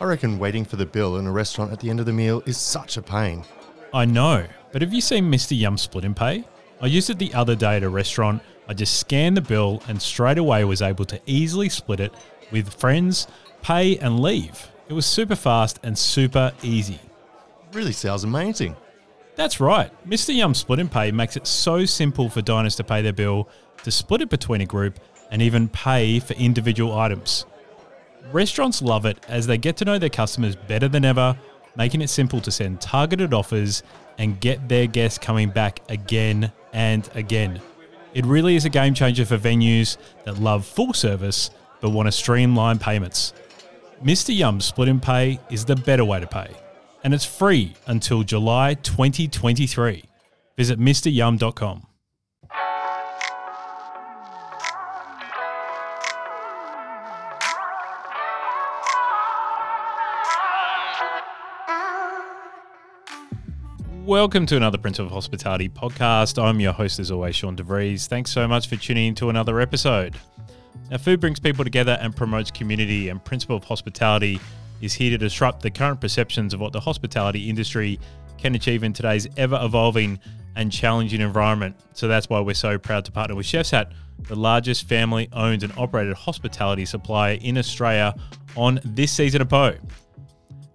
I reckon waiting for the bill in a restaurant at the end of the meal is such a pain. I know, but have you seen Mr. Yum Split and Pay? I used it the other day at a restaurant. I just scanned the bill and straight away was able to easily split it with friends, pay and leave. It was super fast and super easy. Really sounds amazing. That's right. Mr. Yum Split and Pay makes it so simple for diners to pay their bill, to split it between a group, and even pay for individual items. Restaurants love it as they get to know their customers better than ever, making it simple to send targeted offers and get their guests coming back again and again. It really is a game changer for venues that love full service but want to streamline payments. Mr. Yum Split and Pay is the better way to pay, and it's free until July 2023. Visit MrYum.com. Welcome to another Principle of Hospitality podcast. I'm your host, as always, Sean DeVries. Thanks so much for tuning in to another episode. Now, food brings people together and promotes community, and Principle of Hospitality is here to disrupt the current perceptions of what the hospitality industry can achieve in today's ever evolving and challenging environment. So that's why we're so proud to partner with Chef's Hat, the largest family owned and operated hospitality supplier in Australia, on this season of Po.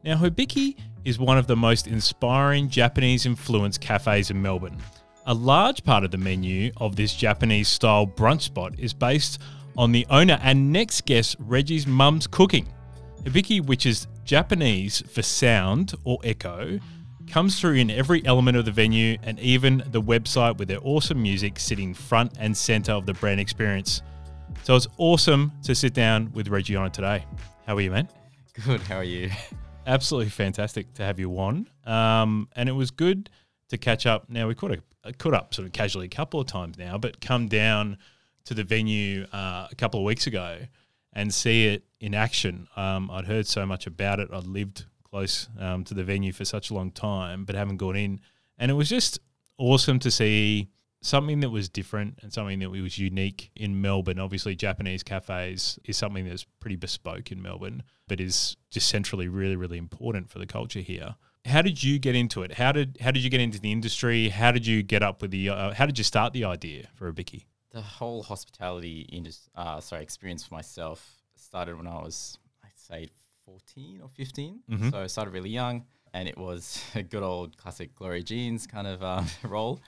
Now, Hibiki is one of the most inspiring Japanese influenced cafes in Melbourne. A large part of the menu of this Japanese style brunch spot is based on the owner and next guest Reiji's mum's cooking. Hibiki, which is Japanese for sound or echo, comes through in every element of the venue and even the website with their awesome music sitting front and center of the brand experience. So it's awesome to sit down with Reiji on it today. How are you, man? Good. How are you? Absolutely fantastic to have you on. Um, and it was good to catch up. Now, we caught, a, caught up sort of casually a couple of times now, but come down to the venue uh, a couple of weeks ago and see it in action. Um, I'd heard so much about it. I'd lived close um, to the venue for such a long time, but haven't gone in. And it was just awesome to see something that was different and something that was unique in Melbourne. Obviously, Japanese cafes is something that's pretty bespoke in Melbourne, but is just centrally really, really important for the culture here. How did you get into it? How did how did you get into the industry? How did you get up with the? Uh, how did you start the idea for Hibiki? The whole hospitality industry, uh, sorry, experience for myself started when I was, I'd say, fourteen or 15 Mhm. So I started really young, and it was a good old classic Gloria Jeans kind of um, role.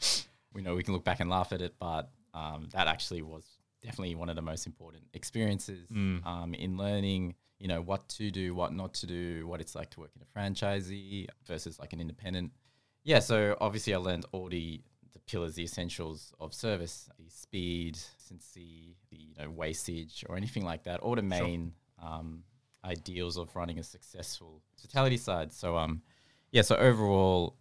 We know we can look back and laugh at it, but um, that actually was definitely one of the most important experiences Mm. um, in learning. You know what to do, what not to do, what it's like to work in a franchisee versus like an independent. Yeah, so obviously I learned all the the pillars, the essentials of service, the speed, consistency, the you know wastage or anything like that. All the main um, ideals of running a successful hospitality side. So um, yeah. So overall,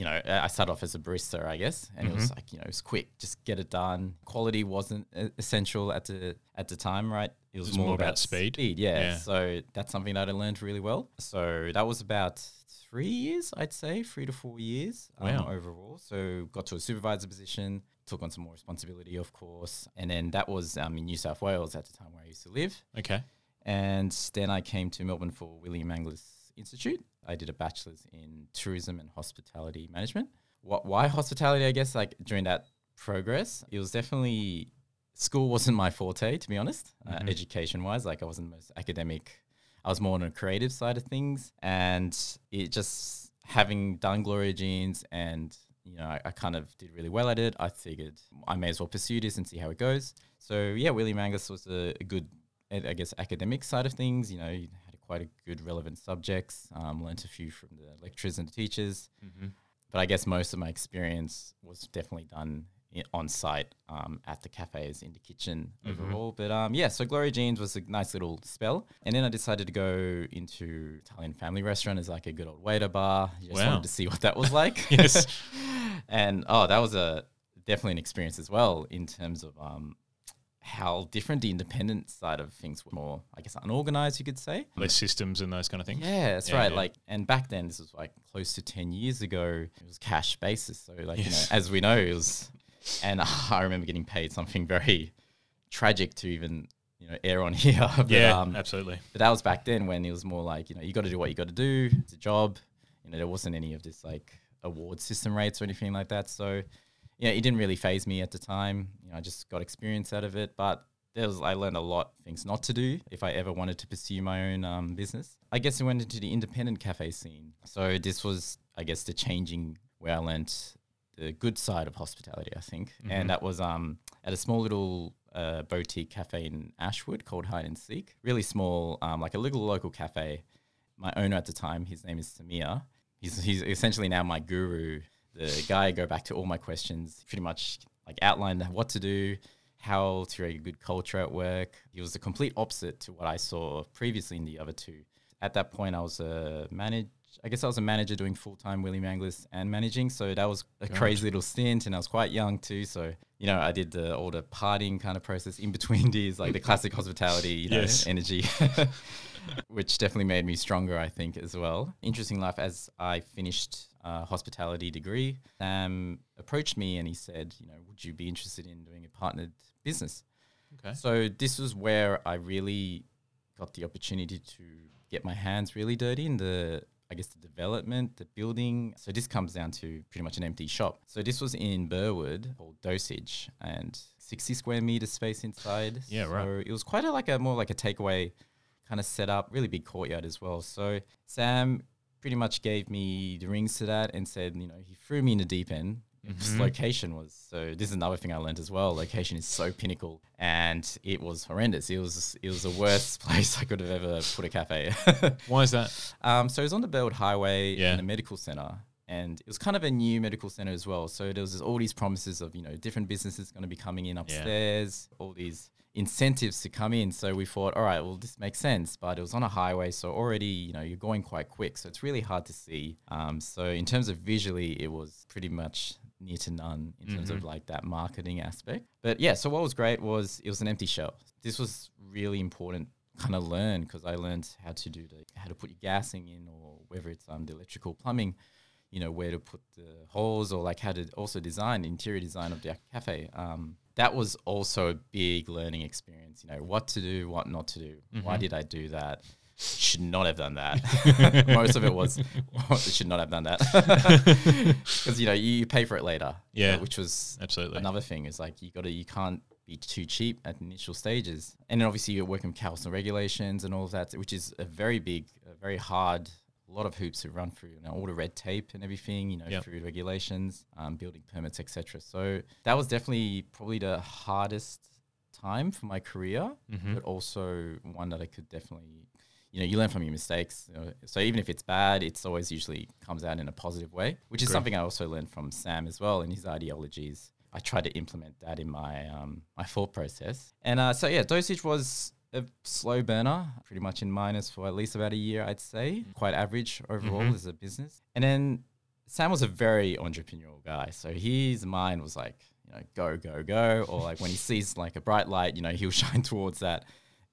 you know, I started off as a barista, I guess, and it was like you know it was quick, just get it done. Quality wasn't essential at the at the time, right? It was, was more about speed. Speed, yeah. Yeah. So that's something that I learned really well. So that was about three years, I'd say, three to four years um, overall. So got to a supervisor position, took on some more responsibility, of course, and then that was um, in New South Wales at the time where I used to live. Okay. And then I came to Melbourne for William Angliss Institute. I did a bachelor's in tourism and hospitality management. What, why hospitality? I guess like during that progress, it was definitely school wasn't my forte, to be honest, uh, Mhm. education wise. Like I wasn't the most academic. I was more on the creative side of things, and it just having done Gloria Jeans and you know, I, I kind of did really well at it. I figured I may as well pursue this and see how it goes. So yeah, William Angliss was a, a good, I guess, academic side of things. You know, you quite a good relevant subjects. Um, learnt a few from the lecturers and the teachers. Mm-hmm. But I guess most of my experience was definitely done on site um, at the cafes in the kitchen Mhm. overall. But um, yeah, so Gloria Jeans was a nice little spell. And then I decided to go into Italian family restaurant as like a good old waiter bar. Just Wow. wanted to see what that was like. Yes. and oh, that was a definitely an experience as well in terms of um, how different the independent side of things were more, I guess, unorganized, you could say. Less systems and those kind of things. Yeah, that's Yeah, right. yeah. Like, and back then, this was like close to ten years ago. It was cash basis, so like Yes. you know, as we know, it was. And I remember getting paid something very tragic to even you know air on here. but, yeah, um, absolutely. but that was back then when it was more like you know you got to do what you got to do. It's a job. You know there wasn't any of this like award system rates or anything like that. So yeah, it didn't really phase me at the time. You know I just got experience out of it, but. There was, I learned a lot of things not to do if I ever wanted to pursue my own um, business. I guess I went into the independent cafe scene. So this was, I guess, the changing where I learned the good side of hospitality, I think. Mhm. And that was um, at a small little uh, boutique cafe in Ashwood called Hide and Seek. Really small, um, like a little local cafe. My owner at the time, his name is Samir. He's, he's essentially now my guru, the guy I go back to all my questions, pretty much like outlined what to do, how to create a good culture at work. It was the complete opposite to what I saw previously in the other two. At that point, I was a manager. I guess I was a manager doing full time William Angliss and managing. So that was a crazy little stint, and I was quite young too. So you know, I did the all the partying kind of process in between these, like the classic hospitality, you know, Yes. energy, which definitely made me stronger, I think, as well. Interesting life as I finished a hospitality degree. Sam approached me and he said, you know, would you be interested in doing a partnered business? Okay. So this was where I really got the opportunity to get my hands really dirty in the I guess the development, the building. So this comes down to pretty much an empty shop. So this was in Burwood called Dosage and 60 square meter space inside. Yeah, right. so right. It was quite a like a more like a takeaway kind of setup, really big courtyard as well. So Sam pretty much gave me the rings to that and said, you know, he threw me in the deep end. Mhm. Location was so. This is another thing I learned as well. Location is so pinnacle, and it was horrendous. It was it was the worst place I could have ever put a cafe. Why is that? um, so it was on the Burwood Highway Yeah. in a medical center, and it was kind of a new medical center as well. So there was all these promises of you know different businesses going to be coming in upstairs, all these incentives to come in. So we thought, all right, well this makes sense, but it was on a highway, so already you know you're going quite quick, so it's really hard to see. Um, so in terms of visually, it was pretty much near to none in terms of like that marketing aspect. But yeah, so what was great was it was an empty shell. This was really important kind of learn because I learned how to do the how to put your gassing in or whether it's um the electrical plumbing, you know where to put the holes or like how to also design interior design of the cafe. Um, that was also a big learning experience. You know what to do, what not to do. Why mm-hmm. did I do that? Should not have done that. Most of it was should not have done that because you know you, you pay for it later. Yeah. which was Absolutely. another thing is like you got to you can't be too cheap at initial stages and then obviously you're working with council regulations and all of that which is a very big a very hard a lot of hoops to run through you know all the red tape and everything you know Yep. through regulations um, building permits etc so that was definitely probably the hardest time for my career Mhm. but also one that i could definitely you know you learn from your mistakes you know, so even if it's bad it's always usually comes out in a positive way which is Agree. something i also learned from sam as well and his ideologies i try to implement that in my um, my thought process and uh, so yeah dosage was a slow burner pretty much in minus for at least about a year i'd say quite average overall Mhm. as a business and then sam was a very entrepreneurial guy so his mind was like you know go go go or like when he sees like a bright light you know he'll shine towards that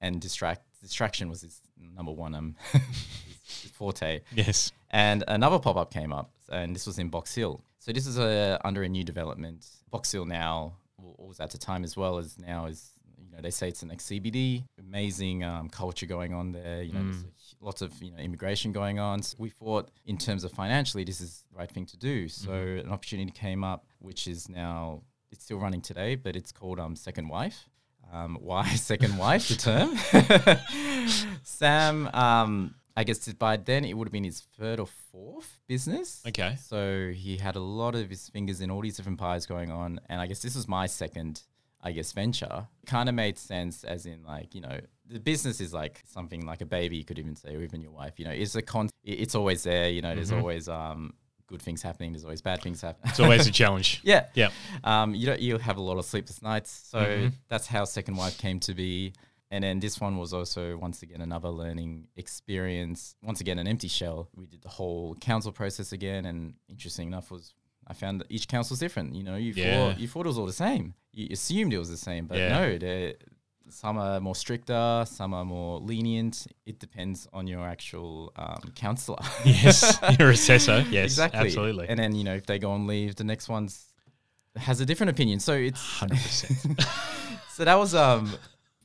and distract distraction was his number one um his, his forte Yes. and another pop up came up, and this was in Box Hill. So this is a under a new development. Box Hill now, or was at the time as well as now is. Know, they say it's the next CBD. Amazing um, culture going on there. You know, there's a- lots of you know immigration going on. So we thought, in terms of financially, this is the right thing to do. So an opportunity came up, which is now it's still running today, but it's called um, Second Wife. Um, why second wife? The term. Sam, um, I guess by then it would have been his third or fourth business. Okay. So he had a lot of his fingers in all these different pies going on, and I guess this was my second, I guess, venture. Kind of made sense, as in like you know, the business is like something like a baby. You could even say, or even your wife. You know, it's a con. It's always there. You know, there's Mhm. always um good things happening. There's always bad things happening. It's always a challenge. Yeah. Yeah. Um, you don't you have a lot of sleepless nights. So Mhm. that's how Second Wife came to be. And then this one was also once again another learning experience. Once again, an empty shell. We did the whole council process again, and interesting enough was I found that each council's different. You know, you Yeah. thought you thought it was all the same. You assumed it was the same, but Yeah. no, some are more stricter, some are more lenient. It depends on your actual um, counsellor. Yes. Your assessor. Yes. exactly. Absolutely. And then you know if they go on leave, the next one's has a different opinion. So it's 100%. so that was um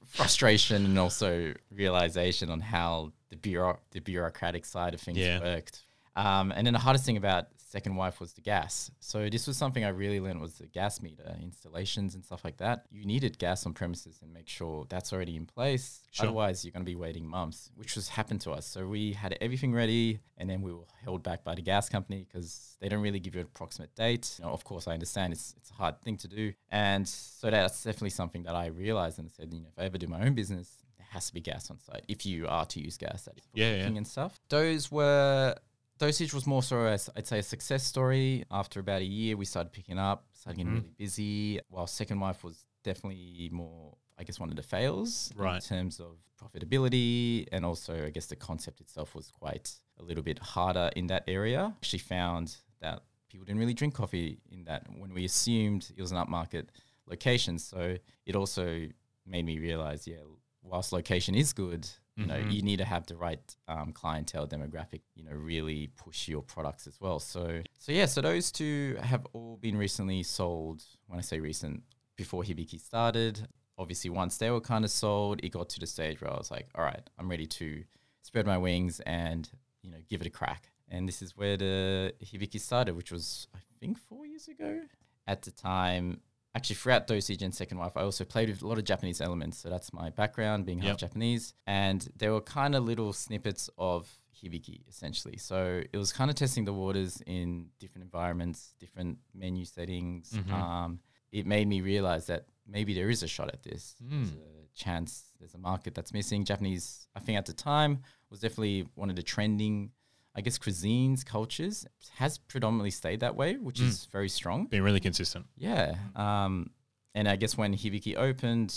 frustration and also realization on how the bureau the bureaucratic side of things Yeah. worked. Um, and then the hardest thing about second wife was the gas. So this was something I really learned was the gas meter installations and stuff like that. You needed gas on premises and make sure that's already in place. Sure. Otherwise, you're going to be waiting months, which was happened to us. So we had everything ready, and then we were held back by the gas company because they don't really give you an approximate date. You know, of course, I understand it's it's a hard thing to do, and so that's definitely something that I realized and said, you know, if I ever do my own business, there has to be gas on site if you are to use gas. That is for Yeah, yeah. cooking and stuff. Those were dosage was more so I'd say a success story. After about a year, we started picking up, started getting Mhm. really busy. While second wife was definitely more, I guess, one of the fails in terms of profitability, and also I guess the concept itself was quite a little bit harder in that area. Actually, found that people didn't really drink coffee in that when we assumed it was an upmarket location. So it also made me realize, yeah, whilst location is good, you know, Mhm. you need to have the right um, clientele demographic, you know, really push your products as well. So, so yeah, so those two have all been recently sold. When I say recent, before Hibiki started, obviously once they were kind of sold, it got to the stage where I was like, all right, I'm ready to spread my wings and you know give it a crack. And this is where the Hibiki started, which was I think four years ago. At the time, actually throughout Dosage and Second Wife, I also played with a lot of Japanese elements. So that's my background, being half Yep. Japanese. And there were kind of little snippets of Hibiki essentially. So it was kind of testing the waters in different environments, different menu settings. Mhm. Um, it made me realize that maybe there is a shot at this. There's Mm. a chance, there's a market that's missing. Japanese, I think at the time, was definitely one of the trending, I guess, cuisines, cultures. Has predominantly stayed that way, which Mm. is very strong. Being really consistent. Yeah. Um, and I guess when Hibiki opened,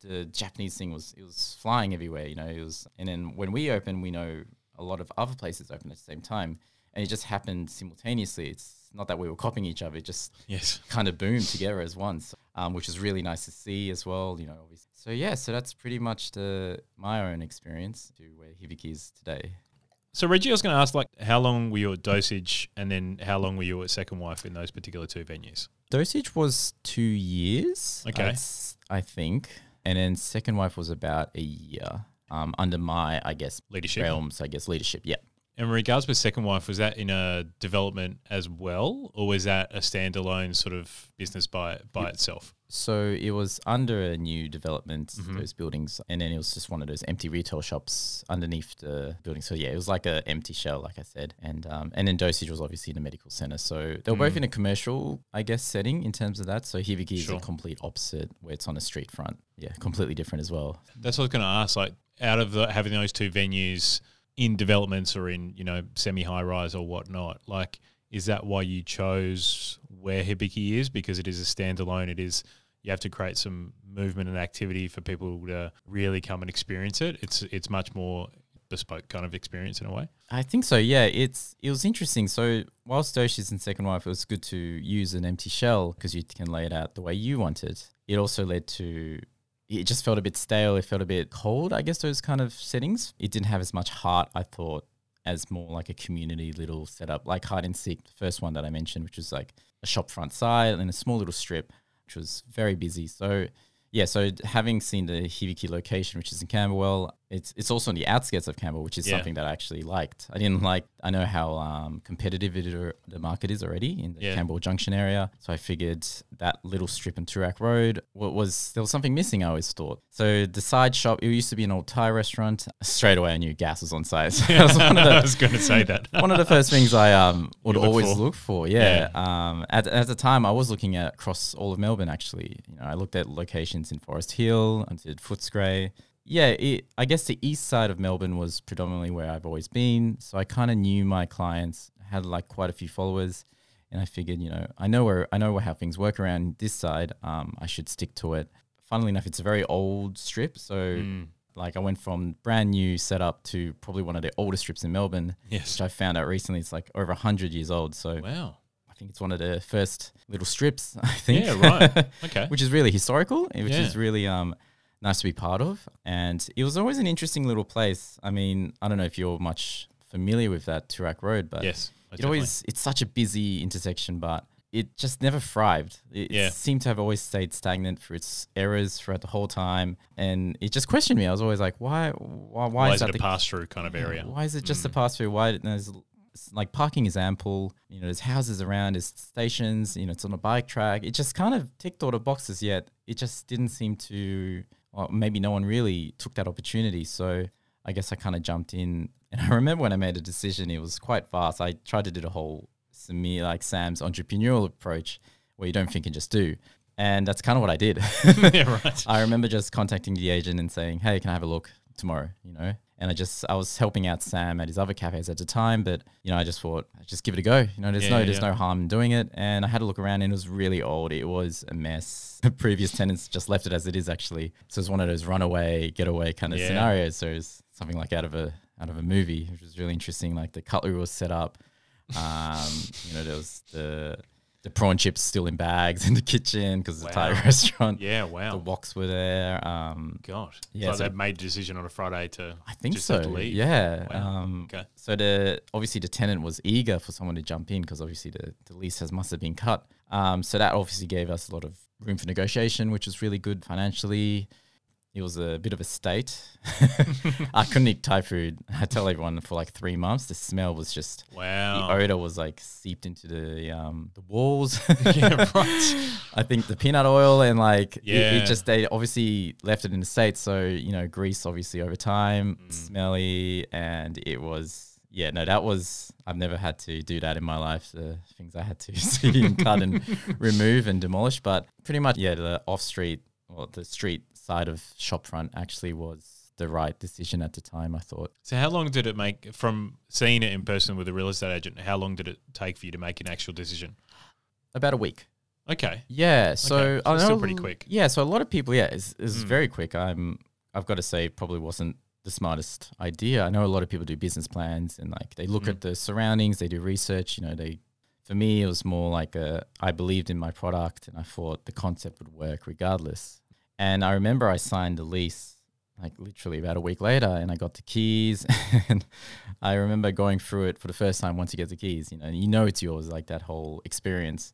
the Japanese thing was it was flying everywhere. You know, it was. And then when we opened, we know a lot of other places opened at the same time, and it just happened simultaneously. It's not that we were copying each other; it just Yes. kind of boomed together as one, so, um, which is really nice to see as well. You know, obviously. So yeah, so that's pretty much the my own experience to where Hibiki is today. So Reiji, I was going to ask, like, how long were you at Dosage, and then how long were you at Second Wife in those particular two venues? Dosage was two years. Okay. I'd think. And then Second Wife was about a year um, under my, I guess, Leadership. realms, I guess, leadership. Yeah. In regards with Second Wife, was that in a development as well, or was that a standalone sort of business by by itself? So it was under a new development, Mhm. those buildings. And then it was just one of those empty retail shops underneath the building. So yeah, it was like an empty shell, like I said. And um, and then Dosage was obviously in a medical center. So they were both Mm. in a commercial, I guess, setting in terms of that. So Hibiki is a complete opposite where it's on a street front. Yeah, completely different as well. That's what I was going to ask. Like, out of the, having those two venues in developments or in you know semi high rise or whatnot, like, is that why you chose where Hibiki is? Because it is a standalone. It is you have to create some movement and activity for people to really come and experience it. It's it's much more bespoke kind of experience in a way. I think so. Yeah, it's it was interesting. So whilst Doshi's in Second Wife, it was good to use an empty shell because you can lay it out the way you want it. It also led to it just felt a bit stale. It felt a bit cold. I guess those kind of settings. It didn't have as much heart. I thought as more like a community little setup, like hide and seek, the first one that I mentioned, which was like a shop front side and a small little strip, which was very busy. So yeah, so having seen the Hibiki location, which is in Camberwell, it's it's also on the outskirts of Camberwell, which is Yeah. something that I actually liked. I didn't like. I know how um, competitive it the market is already in the Yeah. Camberwell Junction area, so I figured that little strip in Toorak Road what was there was something missing. I always thought. So the side shop, it used to be an old Thai restaurant. Straight away, I knew gas was on site. So that was one of the I was going to say that. one of the first things I um would look always for. look for. Yeah. Um. At, at the time, I was looking at across all of Melbourne. Actually, you know, I looked at locations in Forest Hill. I did Footscray. Yeah. It, I guess the east side of Melbourne was predominantly where I've always been. So I kind of knew my clients. Had like quite a few followers. And I figured, you know, I know where I know how things work around this side. Um, I should stick to it. Funnily enough, it's a very old strip, so Mm, like I went from brand new setup to probably one of the oldest strips in Melbourne yes. which I found out recently. It's like over hundred years old. So Wow. I think it's one of the first little strips. I think. Yeah. Right. Okay. which is really historical, which Yeah. is really um nice to be part of. And it was always an interesting little place. I mean, I don't know if you're much familiar with that Toorak Road, but yes. it always it's such a busy intersection, but it just never thrived. It Yeah. seemed to have always stayed stagnant for its errors throughout the whole time, and it just questioned me. I was always like, why, why, why, Why is is that it a the pass through kind of area? why is it just a Mm. pass through? Why there's like parking is ample. You know, there's houses around, there's stations. You know, it's on a bike track. It just kind of ticked all the boxes. Yet it just didn't seem to. Well, maybe no one really took that opportunity. So I guess I kind of jumped in. And I remember when I made a decision, it was quite fast. I tried to do the whole Samir, like Sam's entrepreneurial approach, where you don't think and just do. And that's kind of what I did. yeah, right. I remember just contacting the agent and saying, "Hey, can I have a look tomorrow?" You know, and I just I was helping out Sam at his other cafes at the time, but you know, I just thought, just give it a go. You know, there's Yeah, no yeah, there's yeah. no harm in doing it. And I had a look around, and it was really old. It was a mess. The previous tenants just left it as it is actually. So it's one of those runaway, getaway kind of scenarios. So it's something like out of a out of a movie, which was really interesting. Like the cutlery was set up. Um, you know, there was the the prawn chips still in bags in the kitchen because it's a Thai restaurant Yeah, wow. the wow. woks were there. Um, God. Yeah, so, so- they made a decision on a Friday to I think so. have to leave. Yeah. Wow. Um, Okay. So the obviously the tenant was eager for someone to jump in because obviously the, the lease has must have been cut. Um, so that obviously gave us a lot of room for negotiation, which was really good financially. It was a bit of a state. I couldn't eat Thai food. I tell everyone for like three months. The smell was just Wow. the odor was like seeped into the um, the walls. yeah, right. I think the peanut oil and like it- Yeah. it, just they obviously left it in the state. so you know grease obviously over time, Mm. smelly, and it was yeah no that was I've never had to do that in my life. The things I had to see and cut and remove and demolish, but pretty much yeah the off street or the street side of shopfront actually was the right decision at the time. I thought So how long did it make from seeing it in person with a real estate agent? How long did it take for you to make an actual decision? about a week. Okay. Yeah, so Okay, so I it's still pretty quick. Yeah, so a lot of people, yeah, it's, it's Mm. very quick. I'm, I've got to say, probably wasn't the smartest idea. I know a lot of people do business plans and like they look Mm. at the surroundings, they do research. You know, they, for me, it was more like a, I believed in my product and I thought the concept would work regardless. And I remember I signed the lease like literally about a week later and I got the keys and I remember going through it for the first time once you get the keys, you know, you know it's yours, like that whole experience.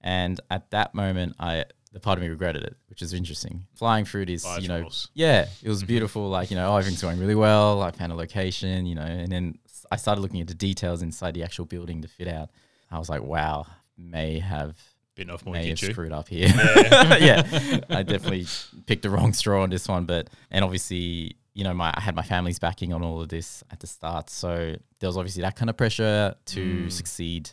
And at that moment, I the part of me regretted it, which is interesting. Flying through this, Buyer's you know, yeah, it was mm-hmm. beautiful. Like you know, oh, everything's going really well. I found a location, you know, and then I started looking at the details inside the actual building to fit out. I was like, wow, may have Bitten off more may than have you. screwed up here. Yeah. I definitely picked the wrong straw on this one, but and obviously, you know, my I had my family's backing on all of this at the start, so there was obviously that kind of pressure to Mm. succeed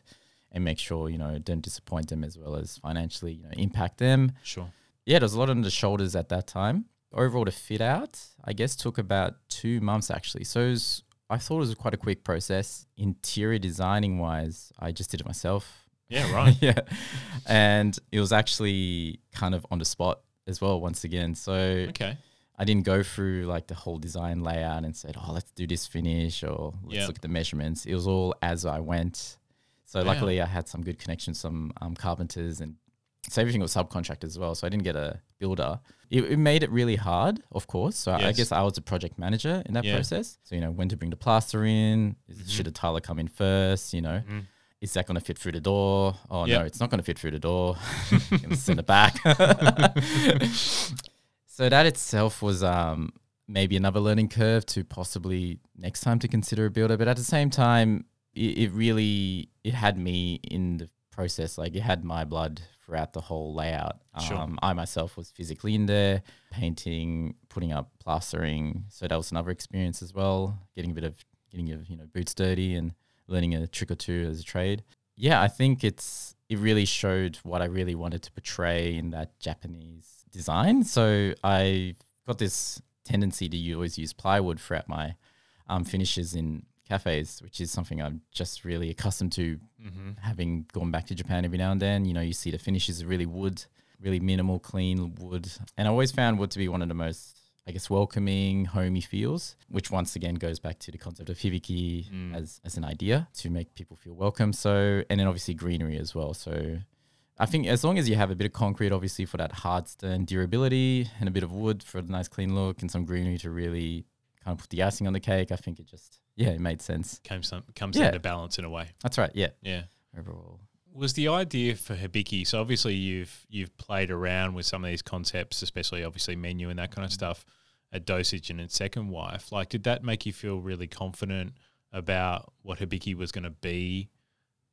and make sure you know don't disappoint them as well as financially you know impact them. Sure. Yeah, there was a lot on the shoulders at that time. Overall, to fit out, I guess took about two months actually. So it was, I thought it was quite a quick process. Interior designing wise, I just did it myself. Yeah, right. yeah. And it was actually kind of on the spot as well, once again. So Okay. I didn't go through like the whole design layout and said, oh, let's do this finish or let's Yeah. look at the measurements. It was all as I went. So luckily I had some good connections, some um, carpenters and so everything was subcontracted as well. So I didn't get a builder. It, it made it really hard, of course. So I guess I was a project manager in that Yeah. process. So, you know, when to bring the plaster in, Mhm. should the tiler come in first, you know? Mhm. Is that going to fit through the door? Oh Yep. no, it's not going to fit through the door. send it back. so that itself was um, maybe another learning curve to possibly next time to consider a builder. But at the same time, it, it really it had me in the process. Like it had my blood throughout the whole layout. Sure. Um, I myself was physically in there, painting, putting up plastering. So that was another experience as well. Getting a bit of getting your you know boots dirty and learning a trick or two as a trade. Yeah, I think it's it really showed what I really wanted to portray in that Japanese design. So I got this tendency to always use plywood throughout my um, finishes in cafes, which is something I'm just really accustomed to Mm-hmm. having gone back to Japan every now and then. You know, you see the finishes are really wood, really minimal, clean wood. And I always found wood to be one of the most, I guess, welcoming, homey feels, which once again goes back to the concept of hibiki Mm. as, as an idea to make people feel welcome. So, and then obviously greenery as well. So, I think as long as you have a bit of concrete, obviously for that hard stern durability, and a bit of wood for a nice clean look, and some greenery to really kind of put the icing on the cake, I think it just, yeah, it made sense. Comes some, comes Yeah. into balance in a way. That's right. Yeah. Yeah. Overall. Was the idea for Hibiki? So obviously you've you've played around with some of these concepts, especially obviously menu and that kind of stuff at Dosage and in Second Wife. Like, did that make you feel really confident about what Hibiki was going to be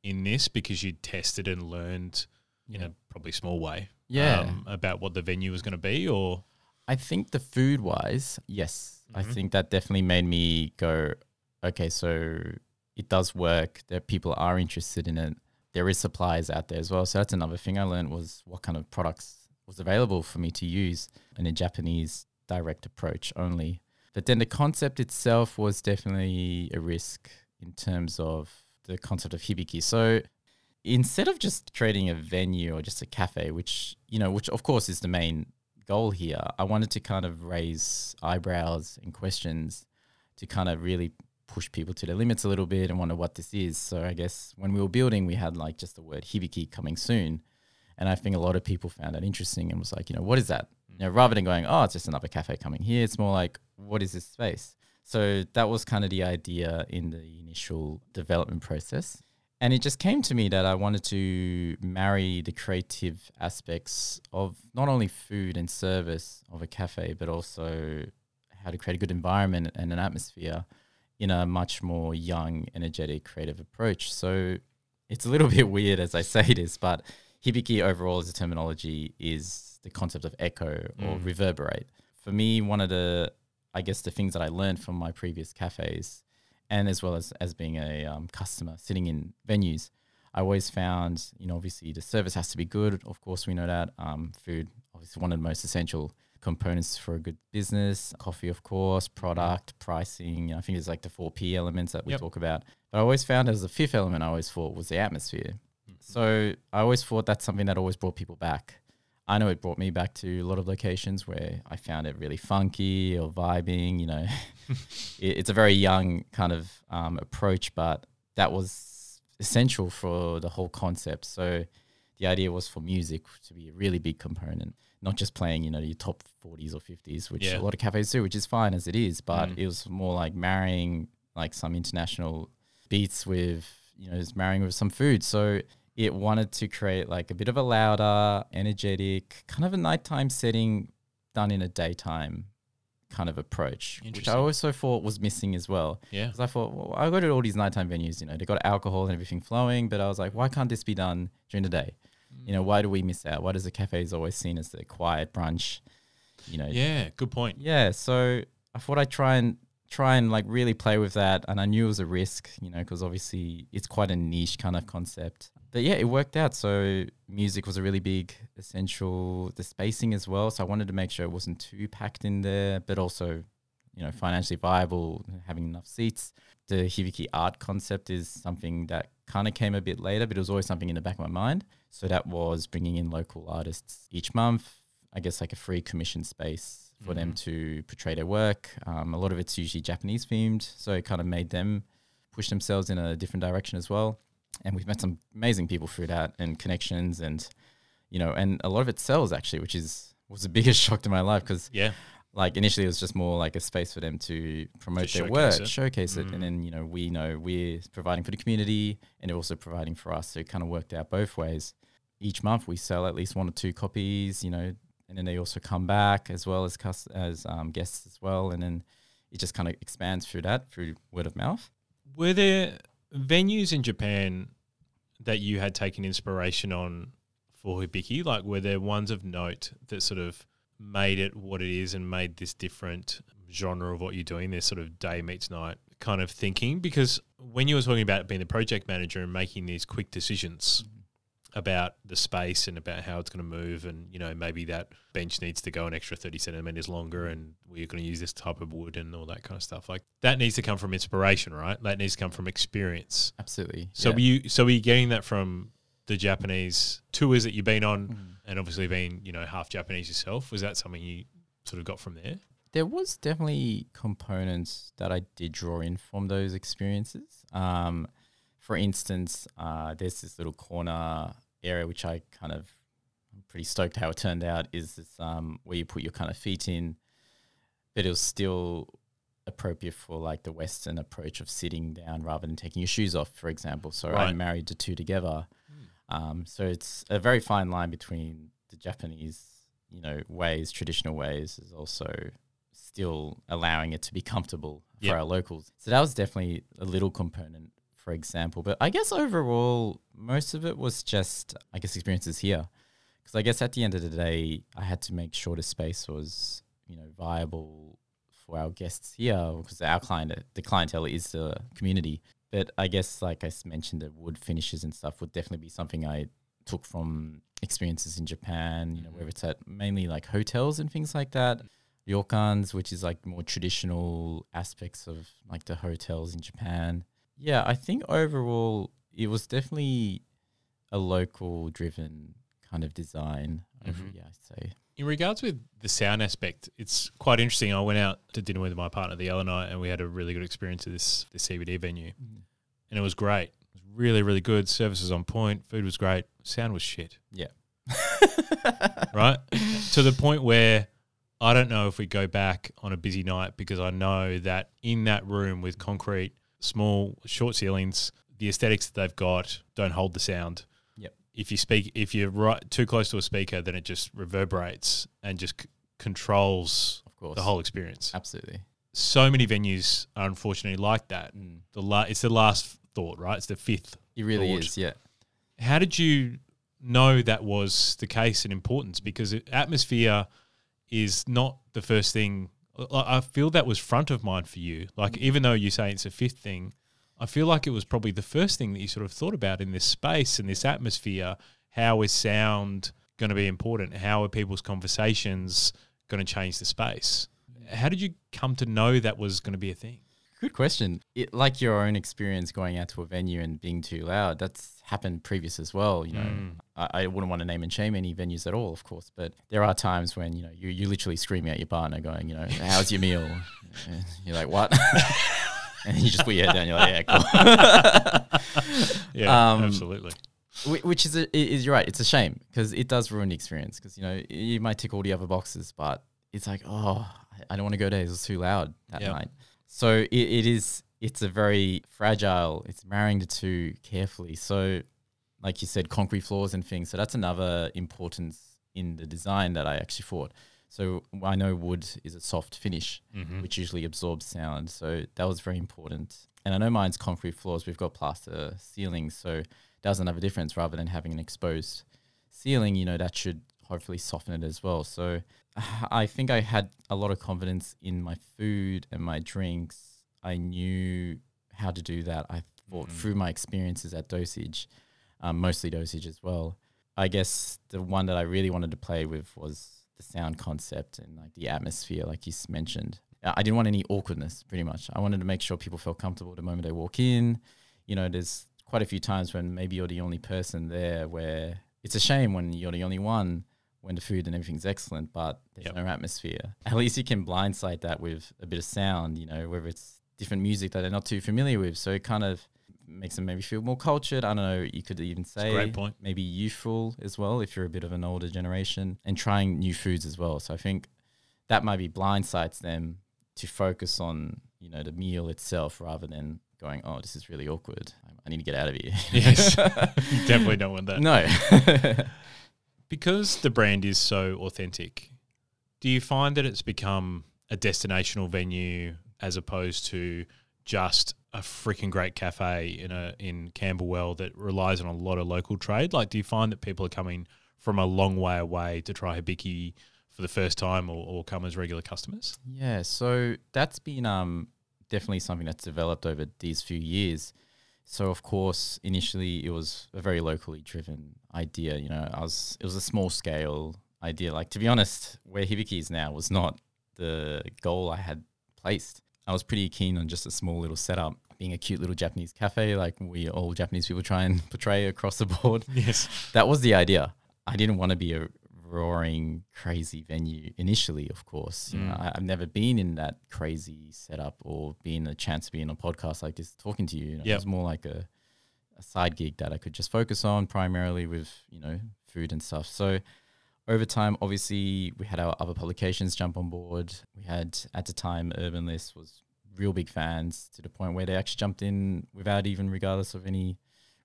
in this because you tested and learned in a probably small way, Yeah. um, about what the venue was going to be, or I think the food wise, yes. I Mhm. think that definitely made me go, okay, so it does work. That people are interested in it. There is suppliers out there as well. So that's another thing I learned was what kind of products was available for me to use in a Japanese direct approach only. But then the concept itself was definitely a risk in terms of the concept of hibiki. So instead of just creating a venue or just a cafe, which, you know, which of course is the main goal here, I wanted to kind of raise eyebrows and questions to kind of really push people to their limits a little bit and wonder what this is. So I guess when we were building, we had like just the word hibiki coming soon. And I think a lot of people found that interesting and was like, you know, what is that? You know, rather than going, oh, it's just another cafe coming here, it's more like, what is this space? So that was kind of the idea in the initial development process. And it just came to me that I wanted to marry the creative aspects of not only food and service of a cafe, but also how to create a good environment and an atmosphere in a much more young, energetic, creative approach. So it's a little bit weird as I say this, but hibiki overall as a terminology is the concept of echo or Mm. reverberate. For me, one of the, I guess, the things that I learned from my previous cafes, and as well as as being a um, customer sitting in venues, I always found, you know, obviously the service has to be good. Of course, we know that um, food, obviously, one of the most essential components for a good business. Coffee, of course, product, pricing. I think it's like the four P elements that we Yep. talk about. But I always found as the fifth element, I always thought was the atmosphere. So I always thought that's something that always brought people back. I know it brought me back to a lot of locations where I found it really funky or vibing. You know, it, it's a very young kind of um, approach, but that was essential for the whole concept. So the idea was for music to be a really big component, not just playing, you know, your top 40s or 50s, which Yeah. a lot of cafes do, which is fine as it is, but Mm. it was more like marrying like some international beats with, you know, just marrying with some food. So it wanted to create like a bit of a louder, energetic, kind of a nighttime setting done in a daytime kind of approach, which I also thought was missing as well. yeah, Because I thought, well, I go to all these nighttime venues, you know, they got alcohol and everything flowing, but I was like, why can't this be done during the day? You know, why do we miss out? Why does the cafe is always seen as the quiet brunch? You know, yeah, good point. yeah, so I thought I'd try and try and like really play with that, and I knew it was a risk, you know, because obviously it's quite a niche kind of concept. But yeah, it worked out. So music was a really big essential. The spacing as well. So I wanted to make sure it wasn't too packed in there, but also, you know, financially viable, having enough seats. The Hibiki art concept is something that kind of came a bit later, but it was always something in the back of my mind. So that was bringing in local artists each month. I guess like a free commission space for them to portray their work. Um, a lot of it's usually Japanese themed, so it kind of made them push themselves in a different direction as well. And we've met some amazing people through that and connections, and you know, and a lot of it sells actually, which is was the biggest shock to my life because Yeah, like initially it was just more like a space for them to promote To their work, it. showcase it, Mm. and then you know we know we're providing for the community and they're also providing for us. So it kind of worked out both ways. Each month we sell at least one or two copies, you know, and then they also come back as well as cus- as um, guests as well, and then it just kind of expands through that through word of mouth. Were there venues in Japan that you had taken inspiration on for Hibiki? Like, were there ones of note that sort of made it what it is and made this different genre of what you're doing, this sort of day meets night kind of thinking? Because when you were talking about being the project manager and making these quick decisions about the space and about how it's going to move and you know maybe that bench needs to go an extra 30 centimeters longer and we're going to use this type of wood and all that kind of stuff like that needs to come from inspiration right that needs to come from experience Absolutely. so yeah. were you so were you getting that from the japanese tours that you've been on Mm. and obviously being you know half japanese yourself was that something you sort of got from there there was definitely components that I did draw in from those experiences. Um, for instance, uh, there's this little corner area which I kind of I'm pretty stoked how it turned out. Is this um, where you put your kind of feet in, but it was still appropriate for like the Western approach of sitting down rather than taking your shoes off, for example. So I married the two together. Um, so it's a very fine line between the Japanese, you know, ways, traditional ways, is also still allowing it to be comfortable Yep. for our locals. So that was definitely a little component, for example. But I guess overall, most of it was just, I guess, experiences here. Because I guess at the end of the day, I had to make sure the space was, you know, viable for our guests here because our client, the clientele is the community. But I guess, like I mentioned, the wood finishes and stuff would definitely be something I took from experiences in Japan, you know, mm-hmm. where it's at mainly like hotels and things like that. Ryokans, which is like more traditional aspects of like the hotels in Japan. Yeah, I think overall it was definitely a local driven kind of design. Mhm. Yeah, I'd say. In regards with the sound aspect, it's quite interesting. I went out to dinner with my partner the other night, and we had a really good experience at this this CBD venue, and it was great. It was really, really good. Service was on point. Food was great. Sound was shit. Yeah. right? to the point where I don't know if we go back on a busy night because I know that in that room with concrete, small, short ceilings, the aesthetics that they've got don't hold the sound. Yep. If you speak, if you're right too close to a speaker, then it just reverberates and just c- controls Of course. the whole experience. Absolutely. So many venues are unfortunately like that. Mm. The la- it's the last thought, right? It's the fifth It really Thought. is. Yeah. how did you know that was the case and importance? Because atmosphere is not the first thing. I feel that was front of mind for you. Like, mm. even though you say it's a fifth thing, I feel like it was probably the first thing that you sort of thought about in this space and this atmosphere. How is sound going to be important? How are people's conversations going to change the space? Mm. How did you come to know that was going to be a thing? Good question. It, like your own experience going out to a venue and being too loud, that's happened previous as well. You know, Mm. I, I wouldn't want to name and shame any venues at all, of course, but there are times when you know you you literally screaming at your partner, going, you know, how's your meal? And you're like, what? and you just put your head down. You're like, yeah, cool. Yeah, Um, absolutely. Which is a, is you're right. It's a shame because it does ruin the experience. Because you know you might tick all the other boxes, but it's like, oh, I- I don't want to go there. It's too loud that Yep. night. So it, it is. It's a very fragile. It's marrying the two carefully. So, like you said, concrete floors and things. So that's another importance in the design that I actually thought. So I know wood is a soft finish, Mhm. which usually absorbs sound. So that was very important. And I know mine's concrete floors. We've got plaster ceilings, so that was another difference. Rather than having an exposed ceiling, you know, that should hopefully soften it as well. So I think I had a lot of confidence in my food and my drinks. I knew how to do that. I thought Mhm. through my experiences at Dosage, um, mostly Dosage as well. I guess the one that I really wanted to play with was the sound concept and like the atmosphere, like you mentioned. Uh, I didn't want any awkwardness, pretty much. I wanted to make sure people felt comfortable the moment they walk in. You know, there's quite a few times when maybe you're the only person there where it's a shame when you're the only one when the food and everything's excellent, but there's Yep. no atmosphere. At least you can blindside that with a bit of sound, you know, whether it's different music that they're not too familiar with. So it kind of makes them maybe feel more cultured. I don't know. You could even say great point. maybe youthful as well if you're a bit of an older generation and trying new foods as well. So I think that might be blindsides them to focus on you know the meal itself rather than going, oh, this is really awkward. I- I need to get out of here. Yes. Definitely don't want that. no. because the brand is so authentic, do you find that it's become a destinational venue as opposed to just a freaking great cafe in a in Camberwell that relies on a lot of local trade? Like, do you find that people are coming from a long way away to try Hibiki for the first time or, or come as regular customers? Yeah, so that's been um definitely something that's developed over these few years. So of course, initially it was a very locally driven idea. You know, I was it was a small scale idea. Like to be honest, where Hibiki is now was not the goal I had placed. I was pretty keen on just a small little setup, being a cute little Japanese cafe, like we all Japanese people try and portray across the board Yes. that was the idea. I didn't want to be a roaring, crazy venue initially, of course. You know, Mm. I, I've never been in that crazy setup or been a chance to be in a podcast like this talking to you. you know, It was more like a, a side gig that I could just focus on primarily with, you know, food and stuff. So over time, obviously, we had our other publications jump on board. We had, at the time, Urban List was real big fans to the point where they actually jumped in without even regardless of any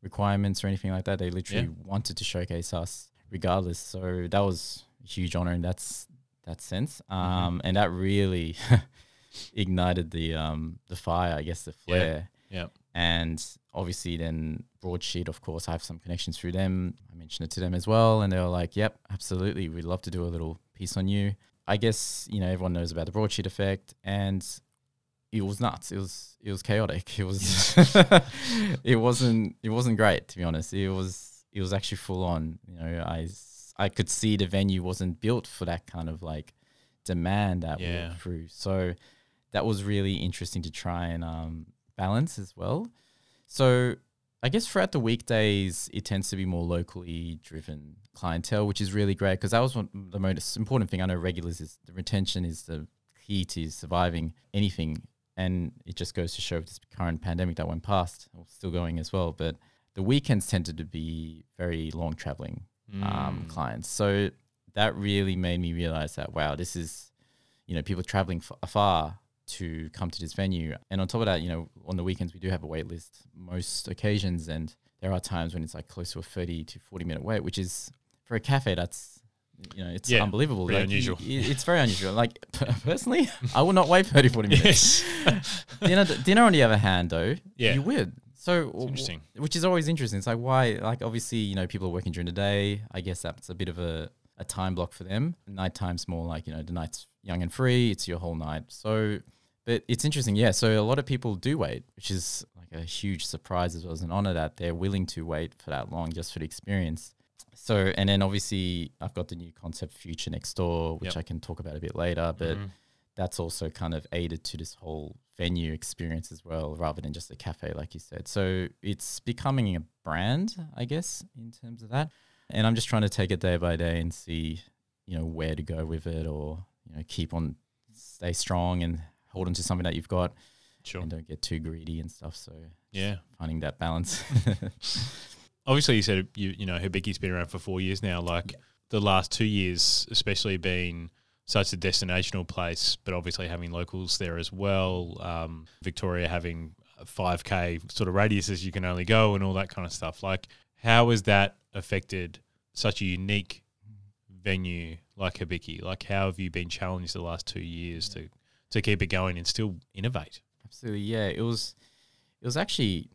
requirements or anything like that. They literally wanted to showcase us regardless. So that was a huge honor in that's that sense. Um, and that really ignited the um the fire, I guess the Yeah. flare. Yeah. And obviously then Broadsheet, of course, I have some connections through them. I mentioned it to them as well. And they were like, Yep, absolutely. We'd love to do a little piece on you. I guess, you know, everyone knows about the broadsheet effect and it was nuts. It was it was chaotic. It was it wasn't it wasn't great to be honest. It was it was actually full on. You know, I I could see the venue wasn't built for that kind of like demand that we Yeah. walked through. So that was really interesting to try and um, balance as well. So I guess throughout the weekdays, it tends to be more locally driven clientele, which is really great because that was one, the most important thing. I know regulars is the retention is the key to surviving anything, and it just goes to show with this current pandemic that went past, still going as well. But the weekends tended to be very long traveling um, Mm. clients, so that really made me realize that wow, this is you know people traveling f- afar to come to this venue. And on top of that, you know, on the weekends we do have a wait list most occasions, and there are times when it's like close to a thirty to forty minute wait, which is for a cafe that's you know it's Yeah, unbelievable. Like, unusual. it's very unusual. Like personally, I would not wait 30, 40 minutes. Yes. dinner, dinner on the other hand, though, Yeah. you would. So It's interesting. which is always interesting. It's like why, like obviously, you know, people are working during the day. I guess that's a bit of a, a time block for them. Nighttime's more like, you know, the night's young and free. It's your whole night. So, but it's interesting. Yeah. So a lot of people do wait, which is like a huge surprise as well as an honor that they're willing to wait for that long just for the experience. So, and then obviously I've got the new concept Future Next Door, which Yep. I can talk about a bit later, but Mhm. That's also kind of aided to this whole venue experience as well, rather than just a cafe, like you said. So it's becoming a brand, I guess, in terms of that. And I'm just trying to take it day by day and see, you know, where to go with it, or you know, keep on, stay strong and hold on to something that you've got, Sure. and don't get too greedy and stuff. So Yeah. finding that balance. Obviously, you said you you know Hibiki's been around for four years now. Like the last two years, especially being such a destinational place, but obviously having locals there as well. Um, Victoria having five k sort of radiuses you can only go and all that kind of stuff. Like, how has that affected such a unique venue like Hibiki? Like, how have you been challenged the last two years to to keep it going and still innovate? Absolutely, yeah. It was, it was actually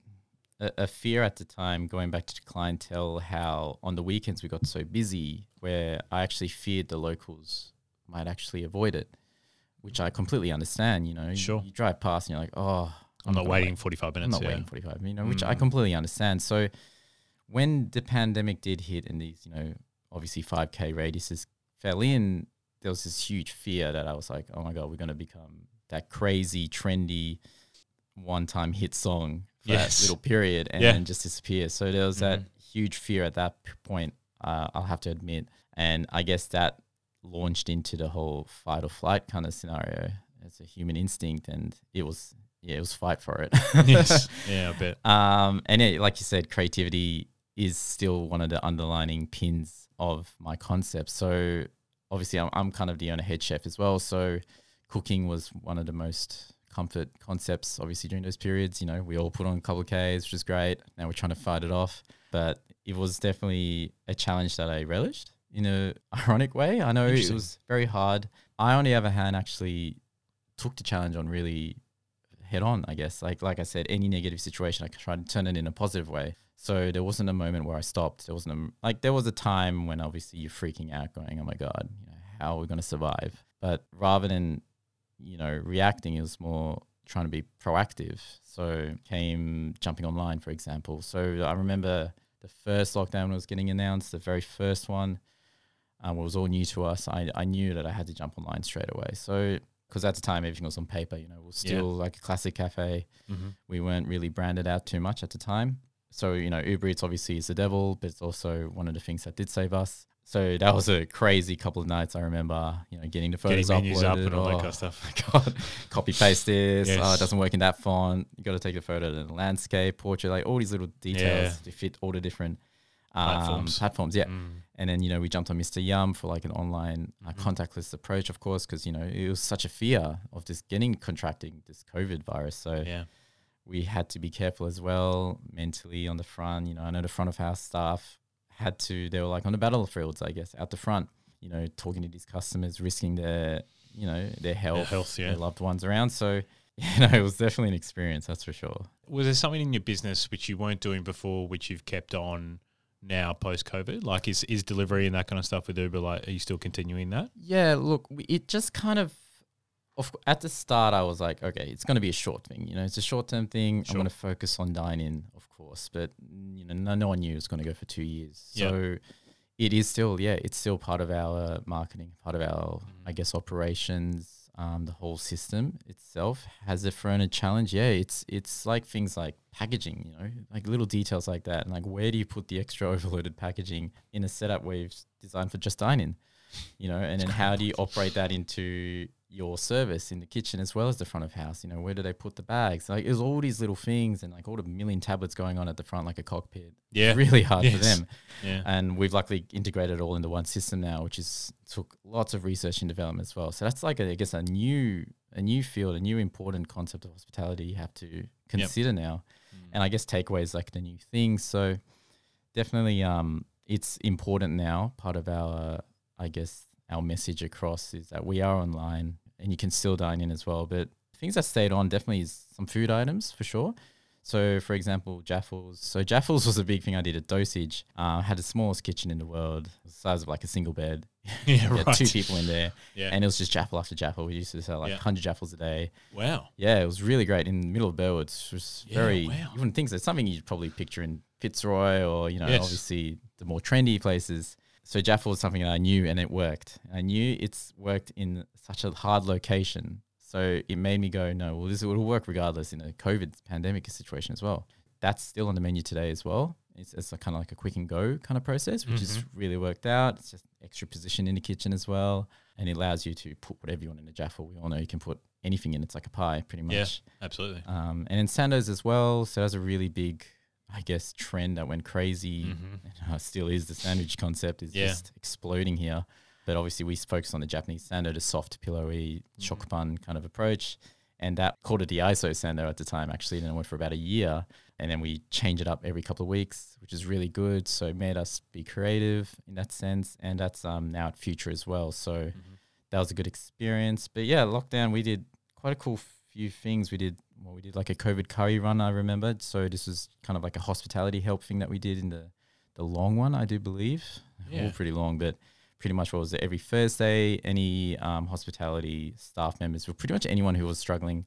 a, a fear at the time. Going back to clientele, how on the weekends we got so busy, where I actually feared the locals might actually avoid it, which I completely understand. You know, Sure. You, drive past and you're like, oh, I'm not gonna waiting wait. forty five I'm minutes. not yeah. waiting 45, you know, which I Mm. completely understand. So when the pandemic did hit and these, you know, obviously 5K radiuses fell in, there was this huge fear that I was like, oh my God, we're going to become that crazy, trendy, one time hit song for Yes. that little period and Yeah. then just disappear. So there was that Mhm. huge fear at that point, uh, I'll have to admit. And I guess that launched into the whole fight or flight kind of scenario. It's a human instinct and it was, yeah, it was fight for it. yes. Yeah, I bet. Um, and it, like you said, creativity is still one of the underlining pins of my concept. So obviously, I'm, I'm kind of the owner head chef as well. So cooking was one of the most comfort concepts, obviously, during those periods. You know, we all put on a couple of Ks, which is great. Now we're trying to fight it off. But it was definitely a challenge that I relished in a ironic way. I know it was very hard. I, on the other hand, actually took the challenge on really head on, I guess. Like like I said, any negative situation, I tried to turn it in a positive way. So there wasn't a moment where I stopped. There wasn't a, like there was a time when obviously you're freaking out, going, "Oh my god, you know, how are we going to survive?" But rather than you know reacting, it was more trying to be proactive. So came jumping online, for example. So I remember the first lockdown was getting announced, the very first one. Um, it was all new to us. I, I knew that I had to jump online straight away. So because at the time everything was on paper, you know, it was Yeah. still like a classic cafe. Mm-hmm. We weren't really branded out too much at the time. So, you know, Uber Eats obviously is the devil, but it's also one of the things that did save us. So that was a crazy couple of nights. I remember, you know, getting the Getting photos menus up and all that Oh, kind of stuff. God, copy paste this. Oh, it doesn't work in that font. You got to take the photo of the landscape, portrait, like all these little details Yeah. to fit all the different um, Platforms. platforms. Yeah. Mm. And then, you know, we jumped on Mr. Yum for like an online uh, Mhm. contactless approach, of course, because, you know, it was such a fear of just getting contracting this COVID virus. So Yeah. we had to be careful as well mentally on the front. You know, I know the front of house staff had to, they were like on the battlefields, I guess, out the front, you know, talking to these customers, risking their, you know, their health, health, yeah. their loved ones around. So, you know, it was definitely an experience, that's for sure. Was there something in your business which you weren't doing before, which you've kept on now post COVID? Like, is is delivery and that kind of stuff with Uber? Like, are you still continuing that? Yeah, look, it just kind of, of at the start, I was like, okay, it's going to be a short thing. You know, it's a short term thing. Sure. I'm going to focus on dine in, of course, but mm, you know, no, no one knew it was going to go for two years. So it is still, yeah, it's still part of our marketing, part of our, I guess, operations. Um, the whole system itself has it thrown a challenge. Yeah, it's it's like things like packaging, you know, like little details like that. And like, where do you put the extra overloaded packaging in a setup where you've designed for just dine in? you know, and then how do you operate that into your service in the kitchen as well as the front of house? You know, where do they put the bags? Like, there's all these little things and like all the million tablets going on at the front, like a cockpit. Yeah. really hard for them. Yeah. And we've luckily integrated it all into one system now, which is took lots of research and development as well. So that's like, a, I guess, a new a new field, a new important concept of hospitality you have to consider now. And I guess takeaway is like the new thing. So definitely, um, it's important now. Part of our, I guess, our message across is that we are online and you can still dine in as well. But things that stayed on definitely is some food items for sure. So, for example, Jaffles. So, Jaffles was a big thing I did at Dosage. Uh, had the smallest kitchen in the world, the size of like a single bed. Yeah, right. two people in there, Yeah. and it was just Jaffle after Jaffle. We used to sell like Yeah. 100 Jaffles a day. wow. Yeah, it was really great in the middle of Burwood. It was Yeah, very, wow. you wouldn't think so. It's something you'd probably picture in Fitzroy or, you know, Yes. obviously the more trendy places. So Jaffle was something that I knew and it worked. I knew it's worked in such a hard location. So it made me go, no, well, this will work regardless in a COVID pandemic situation as well. That's still on the menu today as well. It's, it's a kind of like a quick and go kind of process, which has Mm-hmm. really worked out. It's just extra position in the kitchen as well. And it allows you to put whatever you want in a Jaffle. We all know you can put anything in. It's like a pie, pretty much. Yeah. Absolutely. Um, and in Sandoz as well. So that's a really big, I guess, trend that went crazy. Mhm. And, uh, still is the sandwich concept is Yeah. just exploding here. But obviously, we focus on the Japanese sando, the soft, pillowy, shokupan kind of approach. And that called it the ISO sando at the time, actually. And it went for about a year. And then we change it up every couple of weeks, which is really good. So it made us be creative in that sense. And that's um, now at Future as well. So that was a good experience. But yeah, lockdown, we did quite a cool few things. We did well, we did like a COVID curry run, I remember. So this was kind of like a hospitality help thing that we did in the the long one, I do believe. Yeah. All pretty long, but pretty much what was it? Every Thursday, any um, hospitality staff members, or pretty much anyone who was struggling,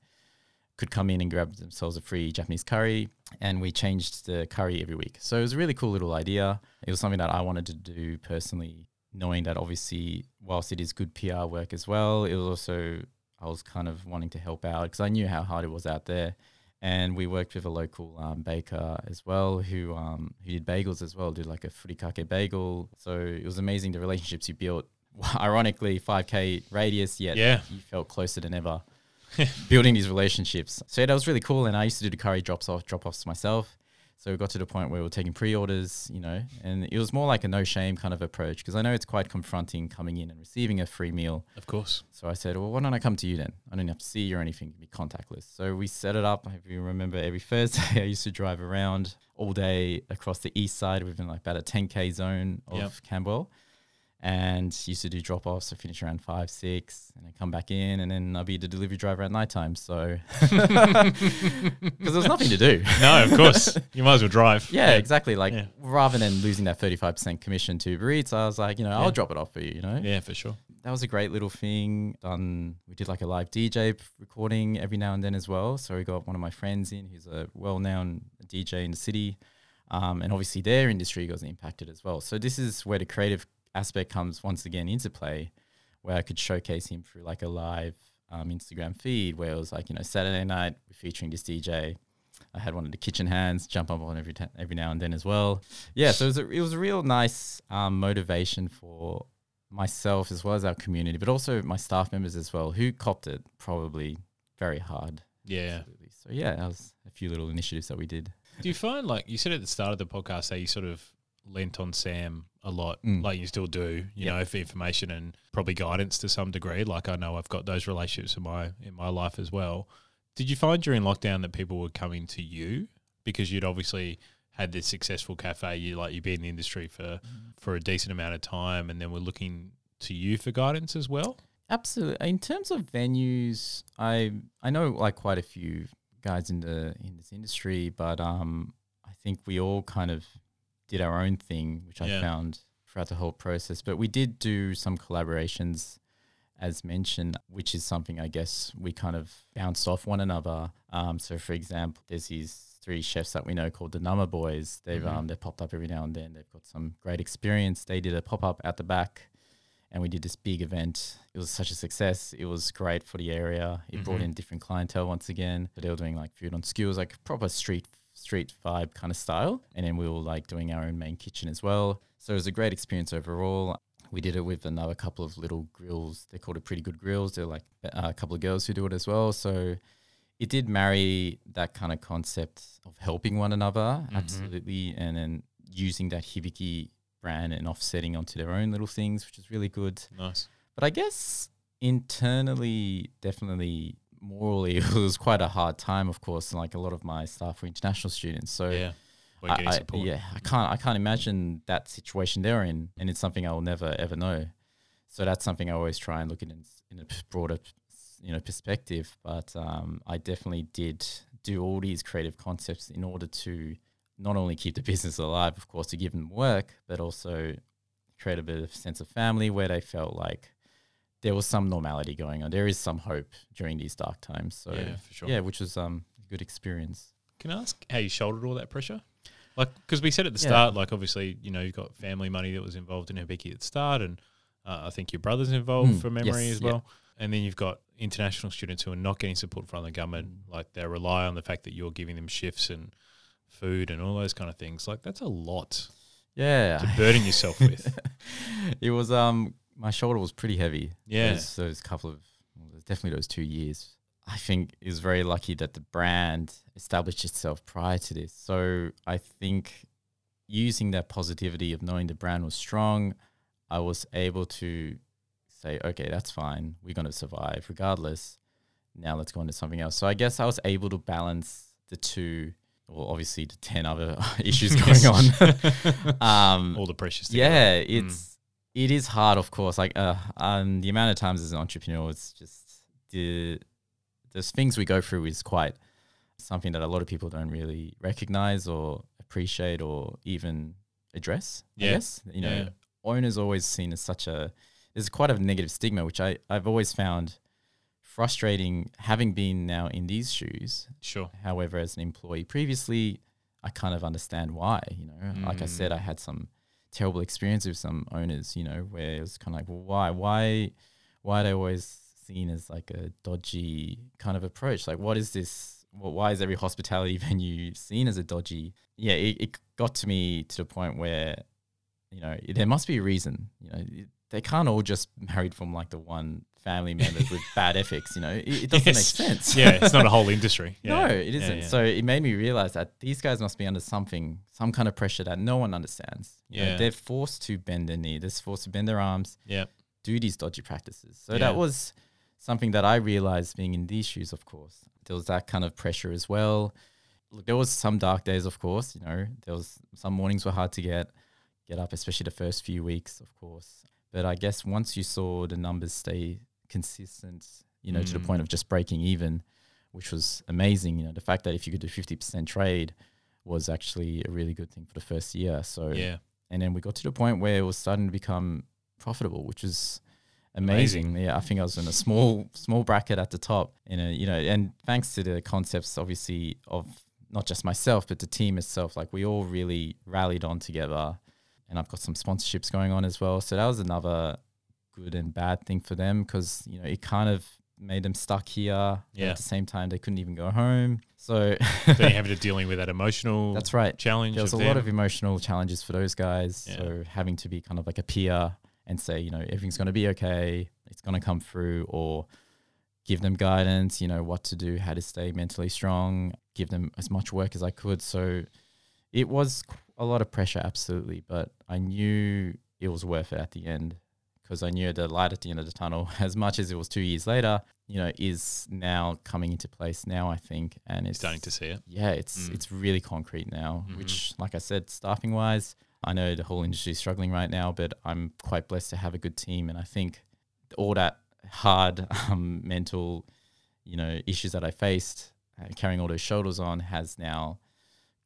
could come in and grab themselves a free Japanese curry. And we changed the curry every week. So it was a really cool little idea. It was something that I wanted to do personally, knowing that obviously, whilst it is good PR work as well, it was also, I was kind of wanting to help out because I knew how hard it was out there. And we worked with a local um, baker as well who um, who did bagels as well, did like a furikake bagel. So it was amazing the relationships you built. Ironically, 5K radius, yet Yeah. you felt closer than ever building these relationships. So yeah, that was really cool. And I used to do the curry drops off, drop offs myself. So we got to the point where we were taking pre-orders, you know, and it was more like a no shame kind of approach because I know it's quite confronting coming in and receiving a free meal. Of course. So I said, well, why don't I come to you then? I don't have to see you or anything. It can be contactless. So we set it up. If you remember, every Thursday I used to drive around all day across the east side within like about a 10k zone of Yep. Camberwell, and used to do drop offs. So finish around five, six, and then come back in, and then I'll be the delivery driver at nighttime. So because there's nothing to do. No, of course. you might as well drive. Yeah, exactly. Like Yeah. rather than losing that 35% commission to Uber Eats, I was like, you know, Yeah. I'll drop it off for you, you know? Yeah, for sure. that was a great little thing. Done. We did like a live DJ recording every now and then as well. So we got one of my friends in, who's a well-known DJ in the city, um, and obviously their industry got impacted as well. So this is where the creative aspect comes once again into play, where I could showcase him through like a live um, Instagram feed, where it was like you know Saturday night we're featuring this DJ. I had one of the kitchen hands jump up on every t- every now and then as well. Yeah, so it was a, it was a real nice um, motivation for myself as well as our community, but also my staff members as well, who copped it probably very hard. Yeah. Absolutely. So yeah, that was a few little initiatives that we did. Do you find like you said at the start of the podcast that you sort of lent on Sam a lot, Mm. like you still do, you Yeah. know, for information and probably guidance to some degree. Like I know I've got those relationships in my in my life as well. Did you find during lockdown that people were coming to you because you'd obviously had this successful cafe, you like you've been in the industry for for a decent amount of time, and then we're looking to you for guidance as well? Absolutely. In terms of venues, I I know like quite a few guys in the in this industry, but um, I think we all kind of did our own thing, which Yeah. I found throughout the whole process. But we did do some collaborations, as mentioned, which is something I guess we kind of bounced off one another. Um, so for example, there's these three chefs that we know called the Number Boys. They've Mhm. um they popped up every now and then. They've got some great experience. They did a pop up at the back and we did this big event. It was such a success. It was great for the area. It brought Mhm. in different clientele once again. But They were doing like food on skewers, like proper street street vibe kind of style. And then we were like doing our own main kitchen as well. So it was a great experience overall. We did it with another couple of little grills. They're called a pretty good grills. They're like a couple of girls who do it as well. So it did marry that kind of concept of helping one another, Mhm. absolutely, and then using that Hibiki brand and offsetting onto their own little things, which is really good. Nice. But I guess internally, definitely morally, it was quite a hard time, of course. And like a lot of my staff were international students. So yeah. I, I- yeah, I can't I can't imagine that situation they're in, and it's something I will never ever know. So that's something I always try and look at in, in a broader, you know, perspective. But um, I definitely did do all these creative concepts in order to not only keep the business alive, of course, to give them work, but also create a bit of sense of family where they felt like there was some normality going on. There is some hope during these dark times. So yeah, for sure. yeah, which was um, a good experience. Can I ask how you shouldered all that pressure? Like, because we said at the Yeah. start, like, obviously, you know, you've got family money that was involved in Hibiki at the start, and uh, I think your brother's involved Mm, for memory yes, as yeah. well. And then you've got international students who are not getting support from the government. Like, they rely on the fact that you're giving them shifts and food and all those kind of things. Like, that's a lot Yeah, to burden yourself with. it was um my shoulder was pretty heavy. Yeah. those, those couple of well, definitely those two years. I think it was very lucky that the brand established itself prior to this. So I think using that positivity of knowing the brand was strong, I was able to say, okay, that's fine. We're going to survive regardless. Now let's go on to something else. So I guess I was able to balance the two. Well, obviously the ten other issues going on. um, all the pressures. yeah, Mm. It's hard, of course. Like uh, um, the amount of times as an entrepreneur, it's just the there's things we go through is quite something that a lot of people don't really recognize or appreciate or even address. Yes, Yeah. you know, Yeah. owners always seen as such a there's quite a negative stigma, which I I've always found frustrating. Having been now in these shoes, Sure. However, as an employee previously, I kind of understand why. You know, like I said, Mm. I had some terrible experience with some owners. You know, where it was kind of like, well, why, why, why are they always seen as like a dodgy kind of approach? Like, what is this? Well, why is every hospitality venue seen as a dodgy? Yeah, it, it got to me to the point where, you know, there must be a reason. You know, they can't all just married from like the one family members with bad ethics. You know, it, it doesn't Yes. make sense. Yeah, it's not a whole industry. Yeah. No, it Yeah, isn't. yeah. So it made me realize that these guys must be under something, some kind of pressure that no one understands. You know, Yeah. they're forced to bend their knee. They're forced to bend their arms, yeah. do these dodgy practices. So Yeah. that was something that I realized being in these shoes, of course. There was that kind of pressure as well. Look, there was some dark days, of course. You know, there was some mornings were hard to get get up, especially the first few weeks, of course. But I guess once you saw the numbers stay consistent, you know, to the Mm. point of just breaking even, which was amazing. You know, the fact that if you could do fifty percent trade was actually a really good thing for the first year. So Yeah. and then we got to the point where it was starting to become profitable, which was Amazing. amazing. Yeah, I think I was in a small small bracket at the top. You know, you know, and thanks to the concepts, obviously, of not just myself but the team itself. Like we all really rallied on together, and I've got some sponsorships going on as well. So that was another good and bad thing for them because you know it kind of made them stuck here. Yeah. At the same time, they couldn't even go home. So you're having to dealing with that emotional that's right. challenge. There was a of lot of emotional challenges for those guys. Yeah. So having to be kind of like a peer and say, you know, everything's going to be okay, it's going to come through, or give them guidance, you know, what to do, how to stay mentally strong, give them as much work as I could. So it was a lot of pressure, absolutely, but I knew it was worth it at the end because I knew the light at the end of the tunnel, as much as it was two years later, you know, is now coming into place now, I think. And it's Starting to see it. yeah, it's Mm. it's really concrete now, Mhm. which, like I said, staffing wise, I know the whole industry is struggling right now, but I'm quite blessed to have a good team. And I think all that hard um, mental, you know, issues that I faced, uh, carrying all those shoulders on, has now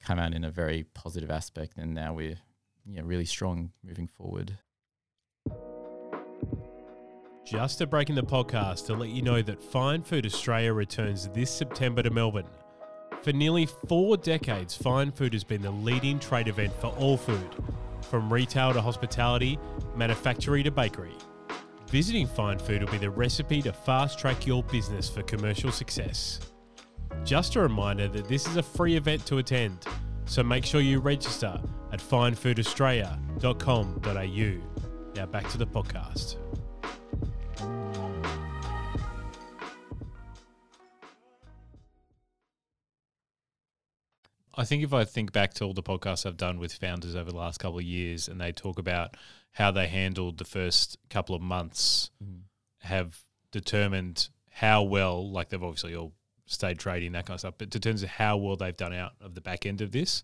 come out in a very positive aspect. And now we're, yeah, really strong moving forward. Just a break in the podcast to let you know that Fine Food Australia returns this September to Melbourne. For nearly four decades, Fine Food has been the leading trade event for all food, from retail to hospitality, manufacturing to bakery. Visiting Fine Food will be the recipe to fast track your business for commercial success. Just a reminder that this is a free event to attend, so make sure you register at finefoodaustralia.com.au. Now back to the podcast. I think if I think back to all the podcasts I've done with founders over the last couple of years and they talk about how they handled the first couple of months, mm. have determined how well, like they've obviously all stayed trading, that kind of stuff, but in terms of how well they've done out of the back end of this,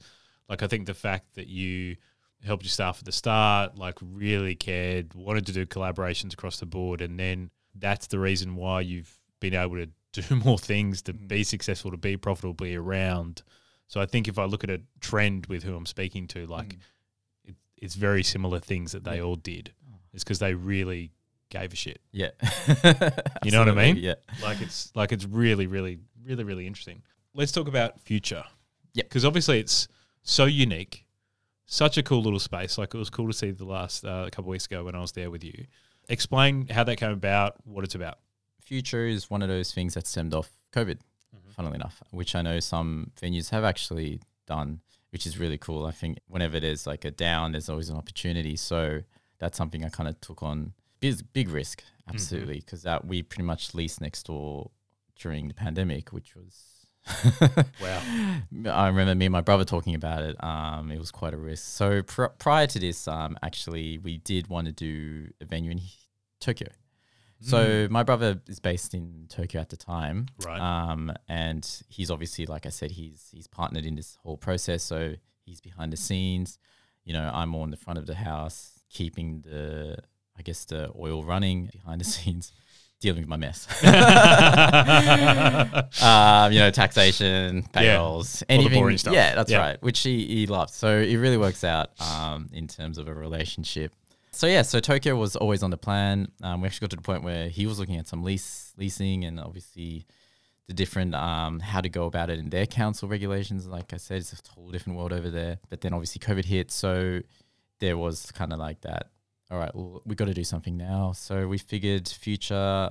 like I think the fact that you helped your staff at the start, like really cared, wanted to do collaborations across the board, and then that's the reason why you've been able to do more things to mm. be successful, to be profitably around. So I think if I look at a trend with who I'm speaking to, like it, it's very similar things that they all did. It's because they really gave a shit. Yeah. You know what I mean? Yeah. Like it's like it's really, really, really, really interesting. Let's talk about future. Yeah, Because obviously it's so unique, such a cool little space. Like it was cool to see the last uh, couple of weeks ago when I was there with you. Explain how that came about, what it's about. Future is one of those things that stemmed off COVID, funnily enough, which I know some venues have actually done, which is really cool. I think whenever there's like a down, there's always an opportunity. So that's something I kind of took on. Big, big risk, absolutely, because that we pretty much leased next door during the pandemic, which was. Wow. I remember me and my brother talking about it. Um, it was quite a risk. So pr- prior to this, um, actually, we did want to do a venue in Tokyo. So my brother is based in Tokyo at the time, Right. Um, and he's obviously, like I said, he's he's partnered in this whole process. So he's behind the scenes. You know, I'm more in the front of the house, keeping the, I guess, the oil running behind the scenes, dealing with my mess. um, you know, taxation, payrolls, the anything. boring stuff. Yeah, that's Yeah. right. Which he, he loves. So it really works out um, in terms of a relationship. So yeah, so Tokyo was always on the plan. Um, we actually got to the point where he was looking at some lease leasing and obviously the different um, how to go about it in their council regulations. Like I said, it's a whole different world over there. But then obviously COVID hit, so there was kind of like that. All right, well, we got to do something now. So we figured future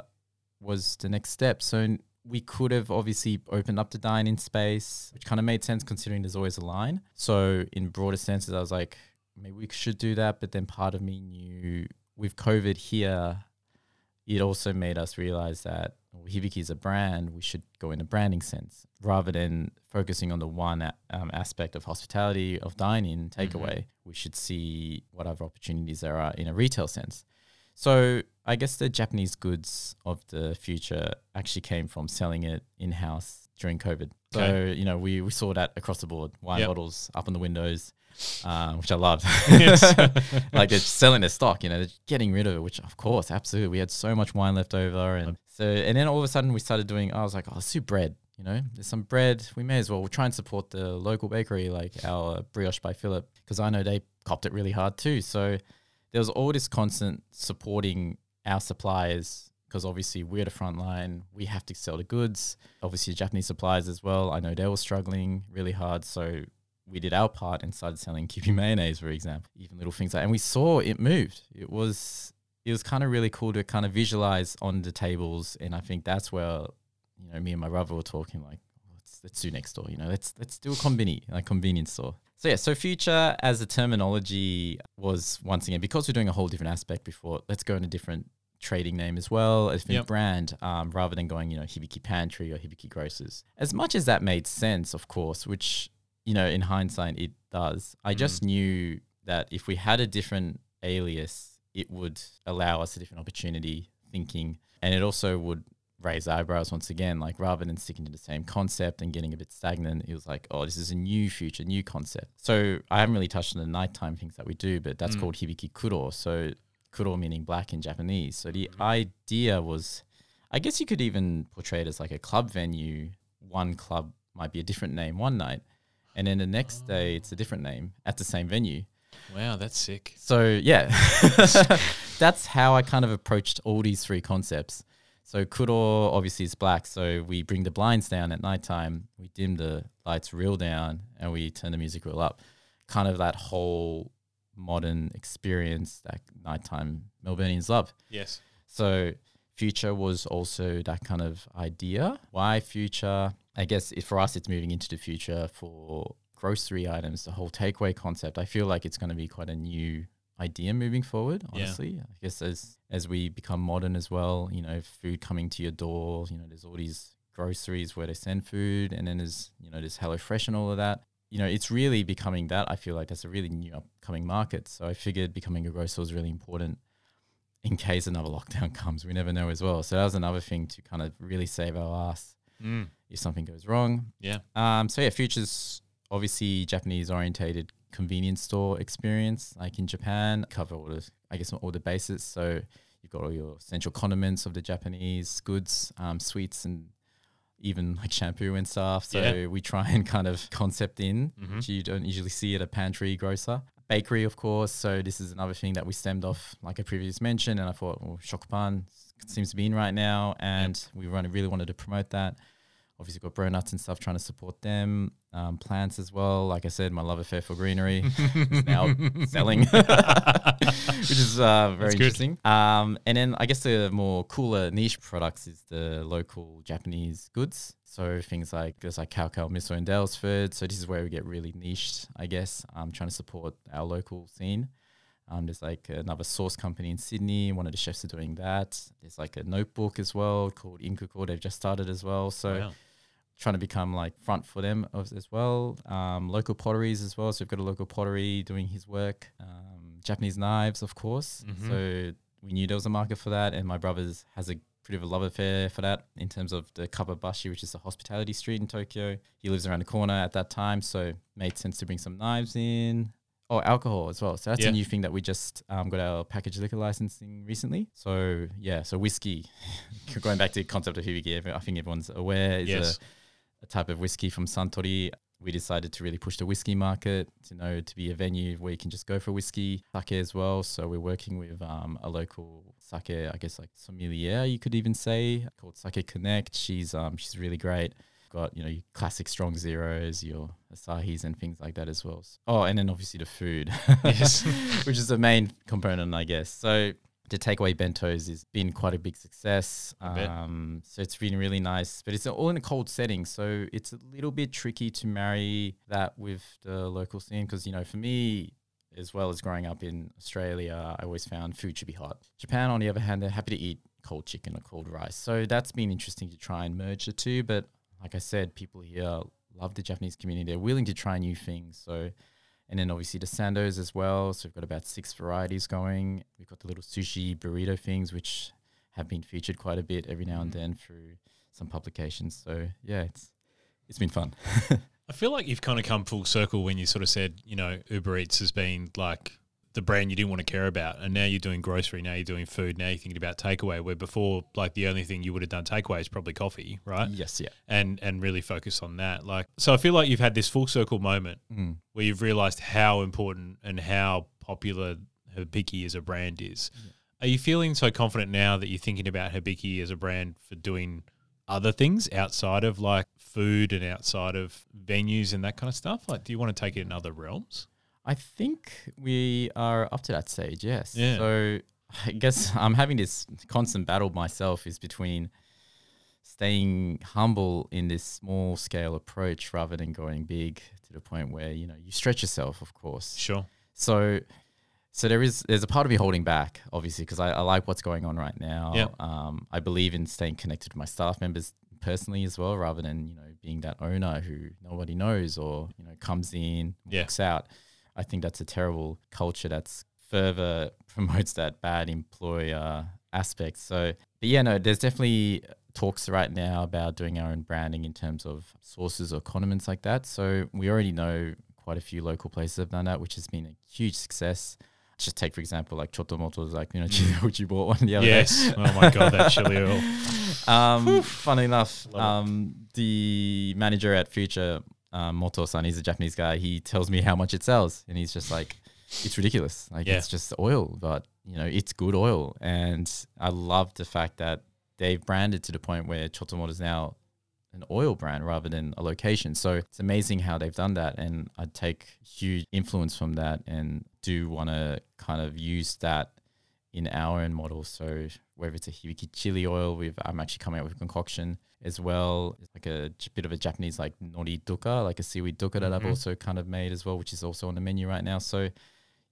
was the next step. So we could have obviously opened up the dine-in space, which kind of made sense considering there's always a line. So in broader senses, I was like, maybe we should do that. But then part of me knew with COVID here, it also made us realize that well, Hibiki is a brand. We should go in a branding sense rather than focusing on the one a- um, aspect of hospitality, of dining, takeaway. We should see what other opportunities there are in a retail sense. So I guess the Japanese goods of the future actually came from selling it in house during COVID. So Okay. you know we, we saw that across the board, wine Yep. bottles up on the windows, uh, which I loved. Like they're selling their stock, you know, they're getting rid of it. Which of course, absolutely, we had so much wine left over, and so and then all of a sudden we started doing. I was like, oh, let's do bread. You know, there's some bread. We may as well. We'll try and support the local bakery, like our brioche by Philippe, because I know they copped it really hard too. So there was all this constant supporting our suppliers because obviously we're the front line. We have to sell the goods. Obviously, Japanese suppliers as well. I know they were struggling really hard. So we did our part and started selling Kewpie mayonnaise, for example, even little things like, and we saw it moved. It was, it was kind of really cool to kind of visualize on the tables. And I think that's where, you know, me and my brother were talking like, let's, let's do next door, you know, let's, let's do a conveni, like convenience store. So yeah, so future as a terminology was once again, because we're doing a whole different aspect before, let's go in a different trading name as well, a different Yep. brand, um, rather than going, you know, Hibiki Pantry or Hibiki Grocers. As much as that made sense, of course, which, you know, in hindsight it does, I just knew that if we had a different alias, it would allow us a different opportunity thinking, and it also would raise eyebrows once again. Like rather than sticking to the same concept and getting a bit stagnant, it was like, oh, this is a new future, new concept. So I haven't really touched on the nighttime things that we do, but that's Mm. called hibiki kuro. So kuro meaning black in Japanese. So the Mm-hmm. idea was, I guess you could even portray it as like a club venue. One club might be a different name one night, and then the next day it's a different name at the same venue. Wow, that's sick. So yeah, that's how I kind of approached all these three concepts. So kuro obviously is black, so we bring the blinds down at nighttime, we dim the lights real down, and we turn the music real up. Kind of that whole modern experience that nighttime Melburnians love. Yes. So future was also that kind of idea. Why future? I guess for us, it's moving into the future for grocery items, the whole takeaway concept. I feel like it's going to be quite a new idea moving forward. Yeah. Honestly, I guess as as we become modern as well, you know, food coming to your door. You know, there's all these groceries where they send food, and then there's you know there's HelloFresh and all of that. You know, it's really becoming that. I feel like that's a really new upcoming market. So I figured becoming a grocer was really important in case another lockdown comes. We never know as well. So that was another thing to kind of really save our ass Mm. if something goes wrong. Yeah. Um, so yeah, Future's obviously Japanese orientated convenience store experience, like in Japan, cover all the I guess all the bases. So you've got all your essential condiments of the Japanese goods, um, sweets and even like shampoo and stuff. So Yeah. we try and kind of concept in, Mhm. which you don't usually see at a pantry grocer. Bakery, of course. So this is another thing that we stemmed off, like I previously mentioned, and I thought, well, shokupan seems to be in right now, and we really really wanted to promote that. Obviously got bro nuts and stuff trying to support them um, plants as well like i said my love affair for greenery is now selling which is uh, very interesting um, and then i guess the more cooler niche products is the local japanese goods so things like there's like cow cow miso and Daylesford so this is where we get really niched i guess um, trying to support our local scene um, there's like another sauce company in Sydney. One of the chefs are doing that. There's like a notebook as well called Inkuko. They've just started as well. So Wow. Trying to become like front for them as, as well. Um, local potteries as well. So we've got a local pottery doing his work. Um, Japanese knives, of course. Mhm. So we knew there was a market for that, and my brother's has a pretty of a love affair for that in terms of the Kappabashi, which is the hospitality street in Tokyo. He lives around the corner at that time, so made sense to bring some knives in. Oh, alcohol as well. So that's Yeah. a new thing that we just um, got our package liquor licensing recently. So yeah, so whiskey. Going back to the concept of hibiki, I think everyone's aware is Yes. a, a type of whiskey from Suntory. We decided to really push the whiskey market to know to be a venue where you can just go for whiskey, sake as well. So we're working with um, a local sake, I guess like sommelier, you could even say, called Sake Connect. She's um she's really great. Got you know your classic strong zeros, your asahis and things like that as well. Oh, and then obviously the food, Yes. which is the main component, I guess. So the takeaway bentos has been quite a big success. Um, so it's been really nice, but it's all in a cold setting, so it's a little bit tricky to marry that with the local scene because you know, for me. As well as growing up in Australia, I always found food should be hot. Japan, on the other hand, they're happy to eat cold chicken or cold rice. So that's been interesting to try and merge the two. But like I said, people here love the Japanese community. They're willing to try new things. So, and then obviously the sandos as well. So we've got about six varieties going. We've got the little sushi burrito things, which have been featured quite a bit every now and mm. then through some publications. So yeah, it's it's been fun. I feel like you've kind of come full circle when you sort of said, you know, Uber Eats has been like the brand you didn't want to care about, and now you're doing grocery, now you're doing food, now you're thinking about takeaway. Where before, like the only thing you would have done takeaway is probably coffee, right? yes, yeah. And and really focus on that. Like, so I feel like you've had this full circle moment Mm. where you've realized how important and how popular Hibiki as a brand is. Are you feeling so confident now that you're thinking about Hibiki as a brand for doing other things outside of like food and outside of venues and that kind of stuff? Like, do you want to take it in other realms? I think we are up to that stage, yes. Yeah. So I guess I'm having this constant battle myself is between staying humble in this small scale approach rather than going big to the point where, you know, you stretch yourself, of course. Sure. So so there is there's a part of me holding back, obviously, because I, I like what's going on right now. Yeah. Um, I believe in staying connected with my staff members personally as well, rather than you know being that owner who nobody knows or you know comes in, Yeah. walks out. I think that's a terrible culture that's further promotes that bad employer aspect. So, but yeah, no, there's definitely talks right now about doing our own branding in terms of sauces or condiments like that. So we already know quite a few local places have done that, which has been a huge success. Just take for example, like Chotto Motto's, like you know, which you bought one the other yes. day. oh my god, that chili oil. Um, funny enough, um, the manager at Future, um, Moto-san, he's a Japanese guy. He tells me how much it sells, and he's just like, "It's ridiculous. Like Yeah. it's just oil, but you know, it's good oil." And I love the fact that they've branded to the point where Chotto Motto is now an oil brand rather than a location. So it's amazing how they've done that, and I take huge influence from that, and do want to kind of use that in our own model. So whether it's a hibiki chili oil, we've I'm actually coming up with a concoction as well. It's like a bit of a Japanese like nori duka, like a seaweed duka that I've Mhm. also kind of made as well, which is also on the menu right now. So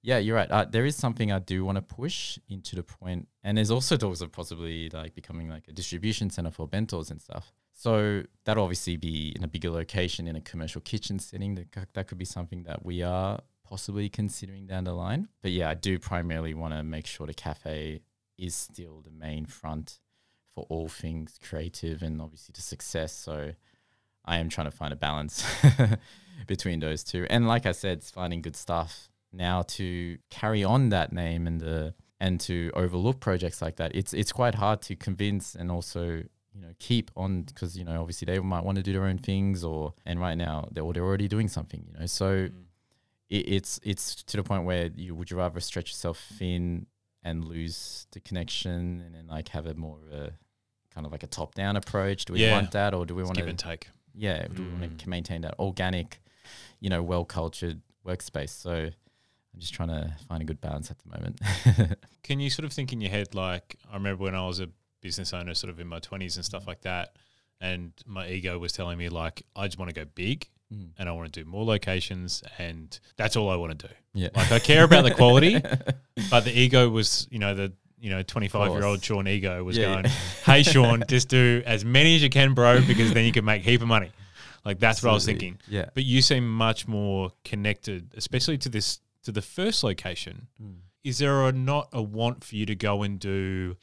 yeah, you're right. Uh, there is something I do want to push into the point, and there's also talks of possibly like becoming like a distribution center for bentos and stuff. So that'll obviously be in a bigger location in a commercial kitchen setting. That that could be something that we are possibly considering down the line. But yeah, I do primarily want to make sure the cafe is still the main front for all things creative and obviously to success. So I am trying to find a balance between those two. And like I said, it's finding good stuff now to carry on that name and the and to overlook projects like that. It's it's quite hard to convince and also you know keep on because you know obviously they might want to do their own things or and right now they're, they're already doing something you know so Mm. it, it's it's to the point where you would you rather stretch yourself thin and lose the connection and then like have a more of a kind of like a top down approach do we Yeah. want that or do we want give to and take. yeah do we Mm. want to maintain that organic you know well cultured workspace so i'm just trying to find a good balance at the moment Can you sort of think in your head like I remember when I was a business owner, sort of in my twenties and stuff like that, and my ego was telling me like I just want to go big Mm. and I want to do more locations and that's all I want to do. yeah Like I care about the quality, but the ego was you know the you know twenty five year old. Sean ego was Yeah, going, yeah. hey Sean, just do as many as you can, bro, because then you can make heap of money. Like that's what I was thinking. yeah But you seem much more connected, especially to this to the first location. Mm. Is there a, not a want for you to go and do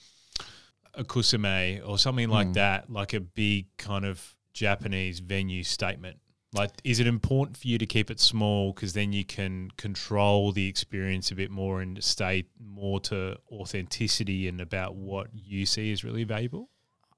a Kisumé or something like Mm. that, like a big kind of Japanese venue statement? Like, is it important for you to keep it small because then you can control the experience a bit more and stay more to authenticity and about what you see is really valuable?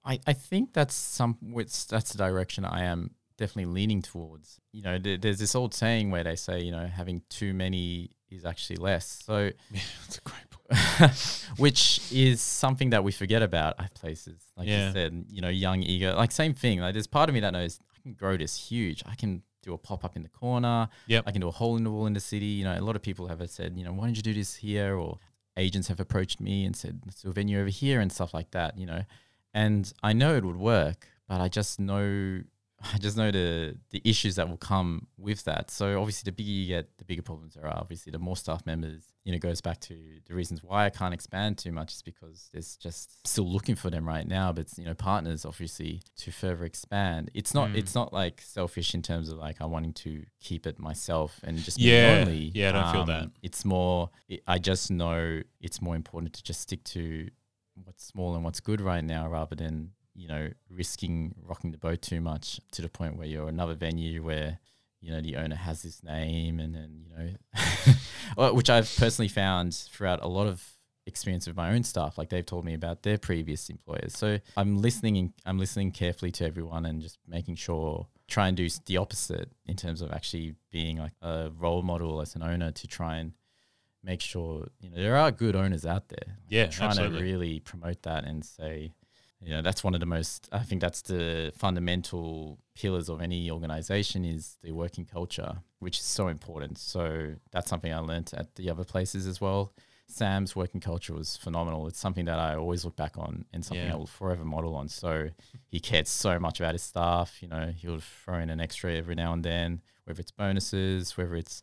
I, I think that's some which that's the direction I am definitely leaning towards. You know, there, there's this old saying where they say, you know, having too many is actually less. So, Yeah, that's a great point. which is something that we forget about at places. Like Yeah. you said, you know, young ego, like same thing. Like there's part of me that knows I can grow this huge. I can do a pop up in the corner. Yep. I can do a hole in the wall in the city. You know, a lot of people have said, you know, why don't you do this here? Or agents have approached me and said, let's do a venue over here and stuff like that, you know. And I know it would work, but I just know I just know the the issues that will come with that. So obviously the bigger you get, the bigger problems there are. Obviously the more staff members, you know, goes back to the reasons why I can't expand too much is because there's just still looking for them right now. But you know, partners obviously to further expand. It's not Mm. it's not like selfish in terms of like I'm wanting to keep it myself and just Yeah. be lonely. Um, Yeah, I don't feel that. It's more it, I just know it's more important to just stick to what's small and what's good right now rather than you know risking rocking the boat too much to the point where you're another venue where you know the owner has this name and then you know which I've personally found throughout a lot of experience with my own staff like they've told me about their previous employers so I'm listening and I'm listening carefully to everyone and just making sure try and do the opposite in terms of actually being like a role model as an owner to try and make sure you know there are good owners out there Like, Yeah, trying absolutely. to really promote that and say know that's one of the most i think that's the fundamental pillars of any organization is the working culture which is so important. So that's something i learned at the other places as well. Sam's working culture was phenomenal. It's something that i always look back on and something Yeah. i will forever model on. So he cared so much about his staff you know he would throw in an extra every now and then whether it's bonuses whether it's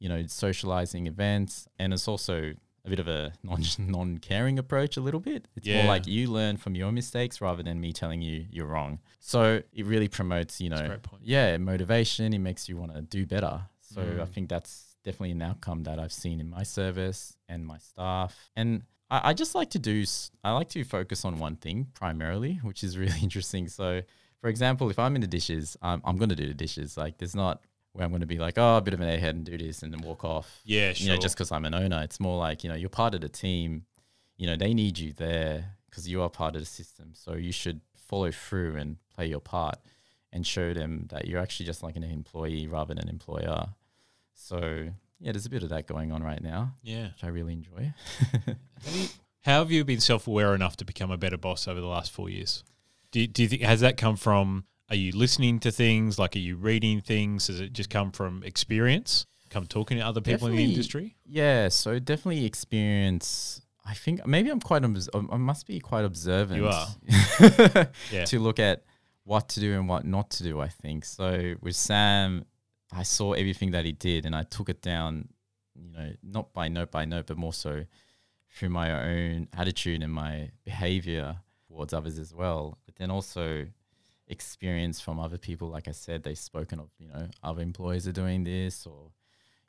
you know socializing events. And it's also a bit of a non non caring approach a little bit. It's Yeah. more like you learn from your mistakes rather than me telling you you're wrong. So it really promotes, you know, yeah, motivation. It makes you want to do better. So I Mm. think that's definitely an outcome that I've seen in my service and my staff. And I, I just like to do, I like to focus on one thing primarily, which is really interesting. So, for example, if I'm in the dishes, I'm, I'm going to do the dishes. Like, there's not where I'm going to be like, oh, a bit of an airhead and do this and then walk off. Yeah, You know, just because I'm an owner, it's more like, you know, you're part of the team. You know, they need you there because you are part of the system. So you should follow through and play your part and show them that you're actually just like an employee rather than an employer. So, yeah, there's a bit of that going on right now, yeah. which I really enjoy. How have you been self-aware enough to become a better boss over the last four years? Do, do you think has that come from? Are you listening to things? Like, are you reading things? Has it just come from experience? Come talking to other people in the industry? Yeah, so definitely experience. I think maybe I'm quite. I must be quite observant. You are. Yeah. to look at what to do and what not to do. I think so. With Sam, I saw everything that he did, and I took it down. You know, not by note by note, but more so through my own attitude and my behavior towards others as well. But then also experience from other people. Like I said, they've spoken of you know other employees are doing this or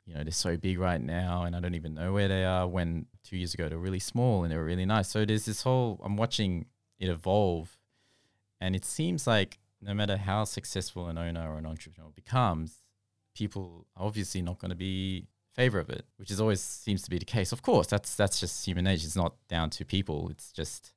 you know, they're so big right now and I don't even know where they are when two years ago they were really small and they were really nice. So there's this whole, I'm watching it evolve and it seems like no matter how successful an owner or an entrepreneur becomes, people are obviously not going to be in favor of it, which is always seems to be the case. Of course, that's that's just human nature. It's not down to people. It's just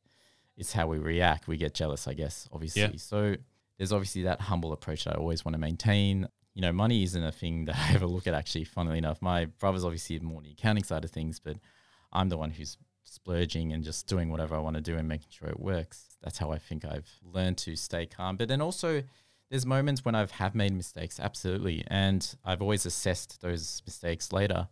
it's how we react. We get jealous, I guess, obviously. Yeah. So there's obviously that humble approach that I always want to maintain. You know, money isn't a thing that I ever look at actually, funnily enough. My brother's obviously more on the accounting side of things, but I'm the one who's splurging and just doing whatever I want to do and making sure it works. That's how I think I've learned to stay calm. But then also there's moments when I've have made mistakes, absolutely. And I've always assessed those mistakes later.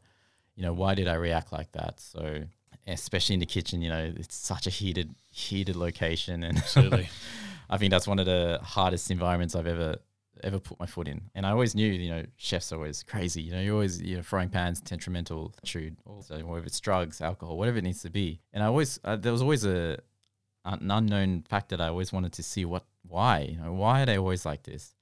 You know, why did I react like that? So especially in the kitchen, you know, it's such a heated, heated location and Absolutely. I think that's one of the hardest environments I've ever ever put my foot in. And I always knew, you know, chefs are always crazy. You know, you're always, you know, frying pans, temperamental, attitude, also whether it's drugs, alcohol, whatever it needs to be. And I always, uh, there was always a an unknown fact that I always wanted to see what, why, you know, why are they always like this?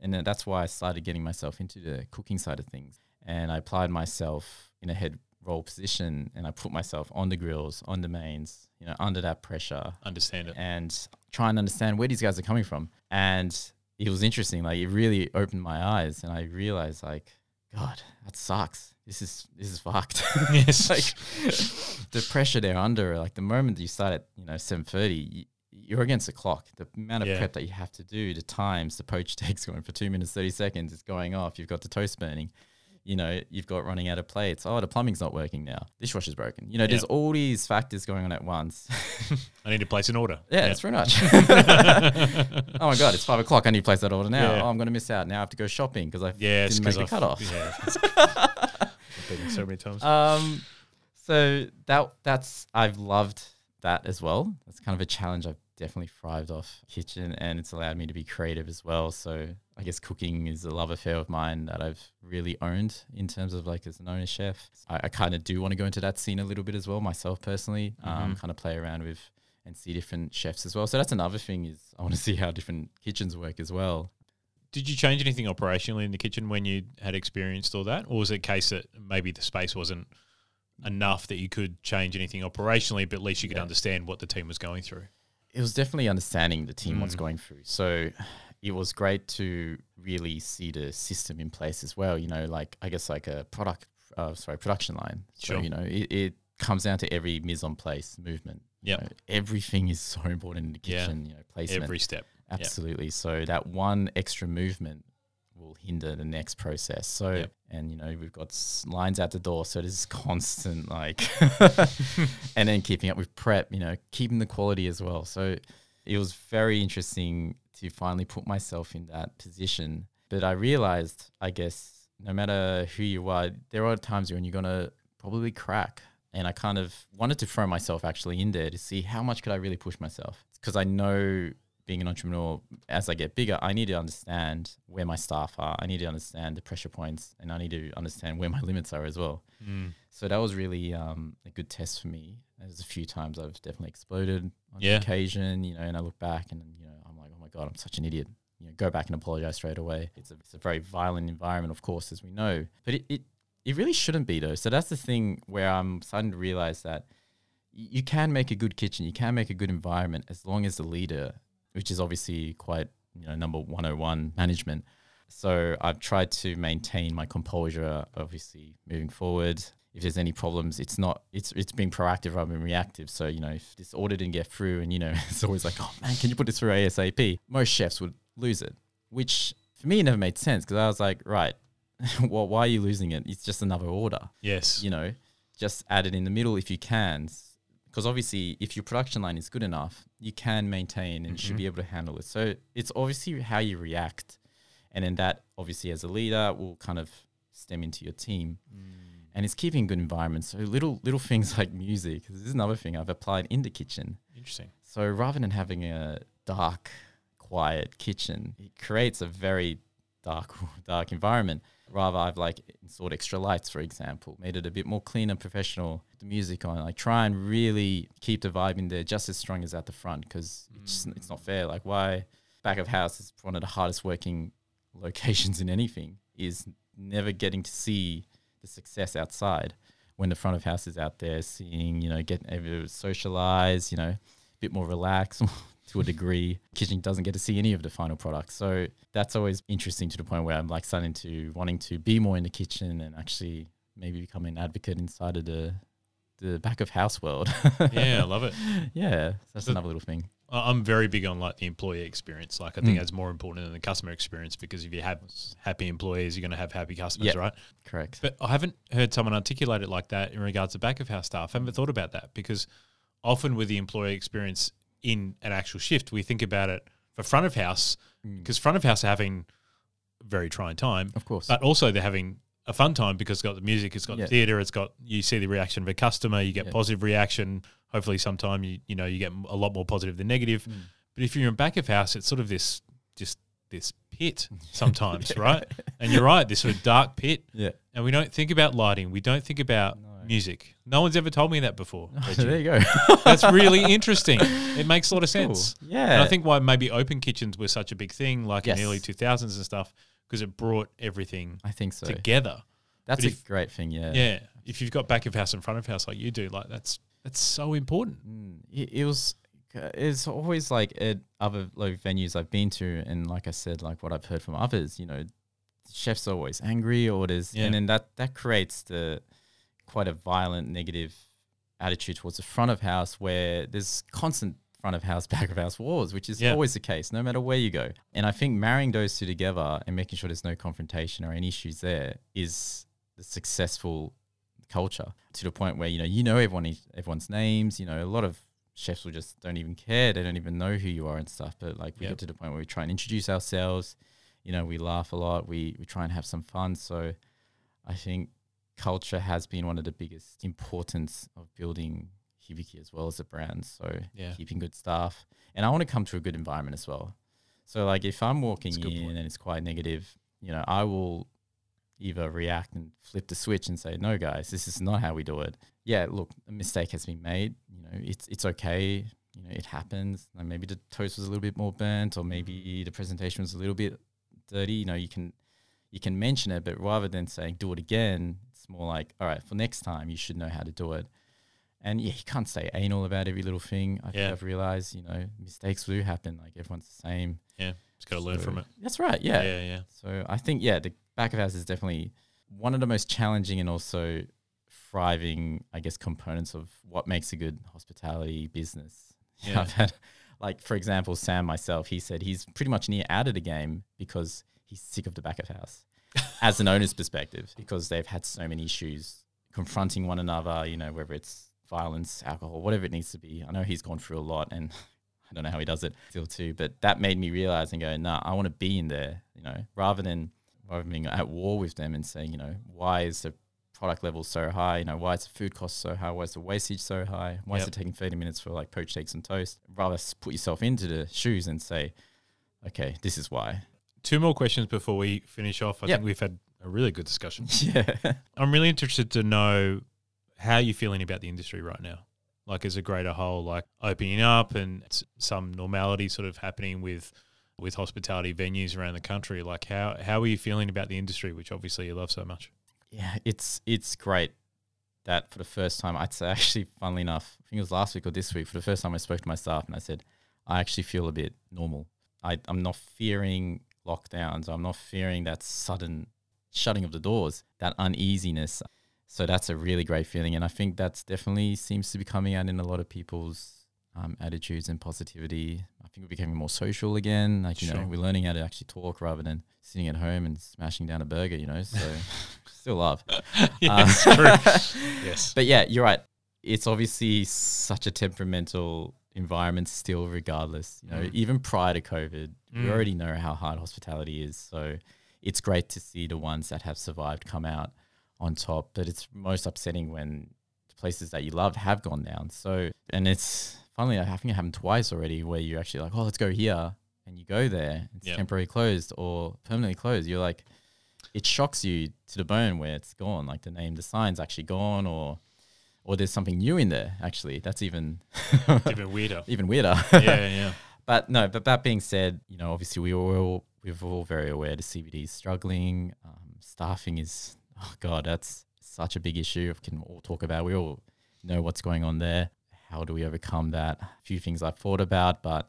And that's why I started getting myself into the cooking side of things. And I applied myself in a head role position and I put myself on the grills, on the mains, you know, under that pressure Understand it. and try and understand where these guys are coming from. And it was interesting. Like it really opened my eyes, and I realized, like, God, that sucks. This is this is fucked. Yes. like the pressure they're under. Like the moment you start at you know seven thirty, you're against the clock. The amount of Yeah. prep that you have to do, the times, the poach takes going for two minutes thirty seconds, it's going off. You've got the toast burning. You know, you've got running out of plates. Oh, the plumbing's not working now. Dishwasher's broken. You know, there's all these factors going on at once. I need to place an order. Yeah, that's pretty much. oh my god, it's five o'clock. I need to place that order now. Yeah. Oh, I'm going to miss out. Now I have to go shopping because I Yeah, didn't make the I've- cutoff. Yeah. I've been so many times. Um, so that that's I've loved that as well. That's kind of a challenge I've definitely thrived off kitchen, and it's allowed me to be creative as well. So I guess cooking is a love affair of mine that I've really owned in terms of like as an owner chef. I, I kind of do want to go into that scene a little bit as well myself personally. Um, kind of play around with and see different chefs as well. So that's another thing is I want to see how different kitchens work as well. Did you change anything operationally in the kitchen when you had experienced all that, or was it a case that maybe the space wasn't enough that you could change anything operationally, but at least you could Yeah. understand what the team was going through? it was definitely understanding the team what's Mm. going through. So it was great to really see the system in place as well. You know, like I guess like a product, uh, sorry, production line. So Sure. you know, it, it comes down to every mise en place movement. You know, everything is so important in the Yeah. kitchen. You know, placement. Every step. Yep. Absolutely. So that one extra movement will hinder the next process. So, Yep. and you know, we've got lines out the door. So this is constant, like, and then keeping up with prep, you know, keeping the quality as well. So it was very interesting to finally put myself in that position. But I realized, I guess, no matter who you are, there are times when you're going to probably crack. And I kind of wanted to throw myself actually in there to see how much could I really push myself. Because I know being an entrepreneur, as I get bigger, I need to understand where my staff are. I need to understand the pressure points and I need to understand where my limits are as well. Mm. So that was really um, a good test for me. There's a few times I've definitely exploded on Yeah. occasion, you know, and I look back and, you know, God, I'm such an idiot. you know, go back and apologize straight away. It's a, it's a very violent environment, of course, as we know. But it, it, it really shouldn't be, though. So that's the thing where I'm starting to realize that you can make a good kitchen, you can make a good environment as long as the leader, which is obviously quite, you know, number 101 management. So I've tried to maintain my composure, obviously, moving forward. If there's any problems, it's not it's it's being proactive rather than reactive. So you know, if this order didn't get through, and you know, it's always like, oh man, can you put this through ASAP? Most chefs would lose it, which for me never made sense because I was like, right, well, why are you losing it? It's just another order. Yes. You know, just add it in the middle if you can, because obviously, if your production line is good enough, you can maintain and should mm-hmm. be able to handle it. So it's obviously how you react and then that obviously as a leader will kind of stem into your team mm. And it's keeping good environment. So little little things like music this is another thing i've applied in the kitchen. Interesting. so rather than having a dark quiet kitchen it creates a very dark dark environment. Rather i've like installed extra lights for example made it a bit more clean and professional. The music on like try and really keep the vibe in there just as strong as at the front because it's, it's not fair. Like why? Back of house is one of the hardest working locations in anything is never getting to see the success outside when the front of house is out there seeing you know getting able to socialize you know a bit more relaxed to a degree. Kitchen doesn't get to see any of the final product so that's always interesting to the point where i'm like starting to wanting to be more in the kitchen and actually maybe become an advocate inside of the the back of house world. Yeah, I love it. yeah that's So- another little thing I'm very big on like the employee experience. Like I think Mm. that's more important than the customer experience because if you have happy employees, you're going to have happy customers, Yeah. right? correct But I haven't heard someone articulate it like that in regards to back of house staff. I haven't thought about that because often with the employee experience in an actual shift, we think about it for front of house Mm. because front of house are having a very trying time, of course but also they're having a fun time because it's got the music, it's got Yeah. the theater, it's got you see the reaction of a customer, you get Yeah. positive reaction. Hopefully, sometime you you know you get a lot more positive than negative. Mm. But if you're in back of house, it's sort of this just this pit sometimes, right? And you're right, this sort of dark pit. yeah And we don't think about lighting. We don't think about No. music. No one's ever told me that before. There you go That's really interesting. It makes a lot of sense. Cool. Yeah. And I think why maybe open kitchens were such a big thing, like in the early 2000s and stuff, because it brought everything I think so. together. That's but a if- great thing. Yeah. Yeah. If you've got back of house and front of house like you do, like that's that's so important. Mm, it, it was. It's always like at other like venues I've been to, and like I said, like what I've heard from others, you know, chefs are always angry, or there's, Yeah. and then that that creates the quite a violent negative attitude towards the front of house where there's constant front of house, back of house wars, which is Yeah. always the case, no matter where you go. And I think marrying those two together and making sure there's no confrontation or any issues there is the successful culture to the point where you know you know everyone everyone's names. You know, a lot of chefs will just don't even care. They don't even know who you are and stuff. But like we Yep. get to the point where we try and introduce ourselves. You know, we laugh a lot. We we try and have some fun. So I think culture has been one of the biggest importance of building Hibiki as well as a brand. So Yeah. keeping good staff, and I want to come to a good environment as well. So like if I'm walking That's a good in point. and it's quite negative, you know, I will either react and flip the switch and say, "No, guys, this is not how we do it." Yeah, look, a mistake has been made. You know, it's it's okay. You know, it happens. Like maybe the toast was a little bit more burnt, or maybe the presentation was a little bit dirty. You know, you can you can mention it, but rather than saying do it again, it's more like, all right, for next time, you should know how to do it. And yeah, you can't stay anal about every little thing. I think Yeah. I've realized, you know, mistakes do happen. Like everyone's the same. Yeah. Just got to learn from it. That's right. Yeah. Yeah. Yeah. So I think yeah, the back of house is definitely one of the most challenging and also thriving, I guess, components of what makes a good hospitality business. Yeah. I've had, like for example, Sam myself. He said he's pretty much near out of the game because he's sick of the back of house, as an owner's perspective, because they've had so many issues confronting one another. You know, whether it's violence, alcohol, whatever it needs to be. I know he's gone through a lot and. I don't know how he does it still too, but that made me realize and go, nah, I want to be in there, you know, rather than rather than being at war with them and saying, you know, why is the product level so high? You know, why is the food cost so high? Why is the wastage so high? Why is it taking 30 minutes for like poached eggs and toast? Rather put yourself into the shoes and say, okay, this is why. Two more questions before we finish off. I Yep. think we've had a really good discussion. yeah. I'm really interested to know how you're feeling about the industry right now. Like as a greater whole, like opening up and some normality sort of happening with with hospitality venues around the country. Like how how are you feeling about the industry, which obviously you love so much? Yeah, it's it's great that for the first time, I'd say actually, funnily enough, I think it was last week or this week, for the first time I spoke to my staff and I said, I actually feel a bit normal. I, I'm not fearing lockdowns. I'm not fearing that sudden shutting of the doors, that uneasiness. So that's a really great feeling. And I think that's definitely seems to be coming out in a lot of people's um, attitudes and positivity. I think we're becoming more social again. Like, you Sure. know, we're learning how to actually talk rather than sitting at home and smashing down a burger, you know. So still love. yes, Um, true. yes. But yeah, you're right. It's obviously such a temperamental environment still, regardless. You know, Mm. even prior to COVID, Mm. we already know how hard hospitality is. So it's great to see the ones that have survived come out on top. But it's most upsetting when places that you love have gone down. So, and it's finally, I think it happened twice already where you're actually like, oh, let's go here. And you go there, it's Yep. temporarily closed or permanently closed. You're like, it shocks you to the bone where it's gone. Like the name, the sign's actually gone, or or there's something new in there. Actually, that's even Even weirder. even weirder. yeah, yeah. but no. But that being said, you know, obviously we all we're all very aware the CBD is struggling. Um, staffing is oh god, that's such a big issue. We can all talk about. We all know what's going on there. How do we overcome that? A few things I've thought about, but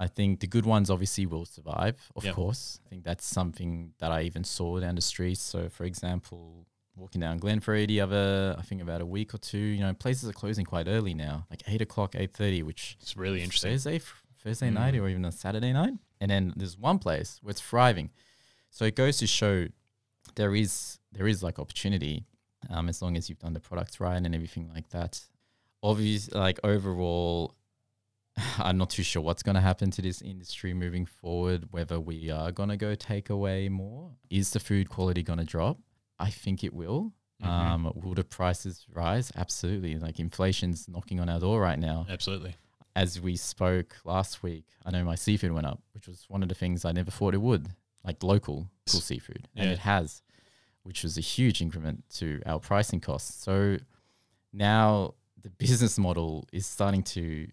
I think the good ones obviously will survive, of Yep. course. I think that's something that I even saw down the streets. So, for example, walking down Glenferrie the other, I think about a week or two, you know, places are closing quite early now, like eight o'clock, eight thirty, which It's really interesting. Thursday, Thursday Mm. night, or even a Saturday night. And then there's one place where it's thriving. So it goes to show there is there is like opportunity, um, as long as you've done the products right and everything like that. Obviously, like overall, I'm not too sure what's going to happen to this industry moving forward. Whether we are going to go take away more, is the food quality going to drop? I think it will. Mhm. Um, will the prices rise? Absolutely. Like inflation's knocking on our door right now Absolutely. as we spoke last week, I know my seafood went up, which was one of the things I never thought it would, like local, local seafood. And it has, which was a huge increment to our pricing costs. So now the business model is starting to,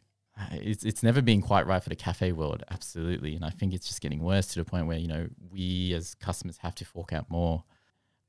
it's, it's never been quite right for the cafe world, absolutely. And I think it's just getting worse to the point where, you know, we as customers have to fork out more.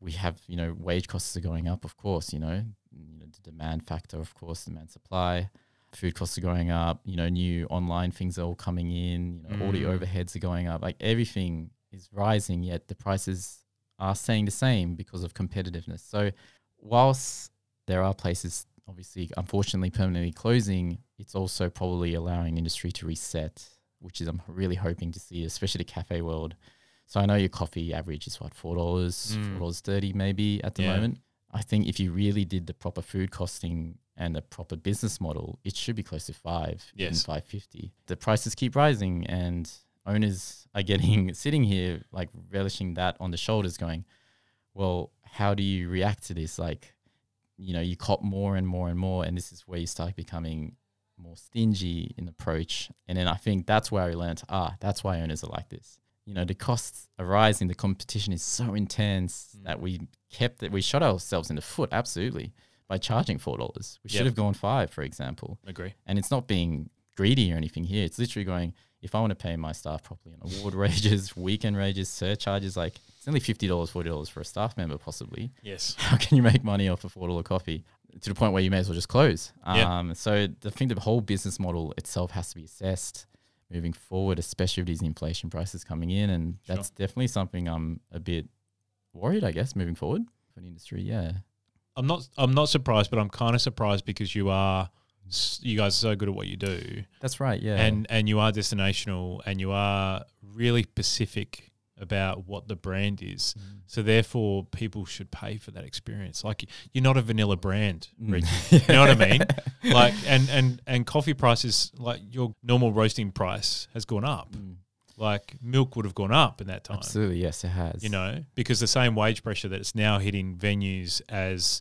We have, you know, wage costs are going up, of course, you know, you know the demand factor, of course, demand supply food costs are going up, you know, new online things are all coming in, you know, all the Mm. overheads are going up. Like everything is rising, yet the prices are staying the same because of competitiveness. So whilst there are places obviously unfortunately permanently closing, it's also probably allowing industry to reset, which is I'm really hoping to see, especially the cafe world. So I know your coffee average is what, four dollars, Mm. four dollars thirty maybe at the Yeah. moment. I think if you really did the proper food costing and a proper business model, it should be close to five, Yes. five fifty. The prices keep rising, and owners are getting sitting here like relishing that on the shoulders, going, "Well, how do you react to this? Like, you know, you cop more and more and more, and this is where you start becoming more stingy in approach. And then I think that's where I learned, ah, that's why owners are like this. You know, the costs are rising, the competition is so intense Mm. that we kept it, we shot ourselves in the foot, absolutely, by charging four dollars. We should have gone five, for example. Agree. And it's not being greedy or anything here. It's literally going, if I want to pay my staff properly on award wages, weekend wages, surcharges, like it's only fifty dollars, forty dollars for a staff member, possibly Yes. how can you make money off a four dollar coffee to the point where you may as well just close? Yeah. Um, so I think the whole business model itself has to be assessed moving forward, especially with these inflation prices coming in, and Sure. that's definitely something I'm a bit worried, I guess, moving forward for the industry. Yeah, I'm not. I'm not surprised, but I'm kind of surprised because you are you guys are so good at what you do, that's right. Yeah, and and you are destinational, and you are really specific about what the brand is. Mm. So therefore, people should pay for that experience. Like you're not a vanilla brand, Mm. You know what I mean? Like and and and coffee prices, like your normal roasting price has gone up. Mm. Like milk would have gone up in that time. absolutely, yes, it has. You know, because the same wage pressure that it's now hitting venues as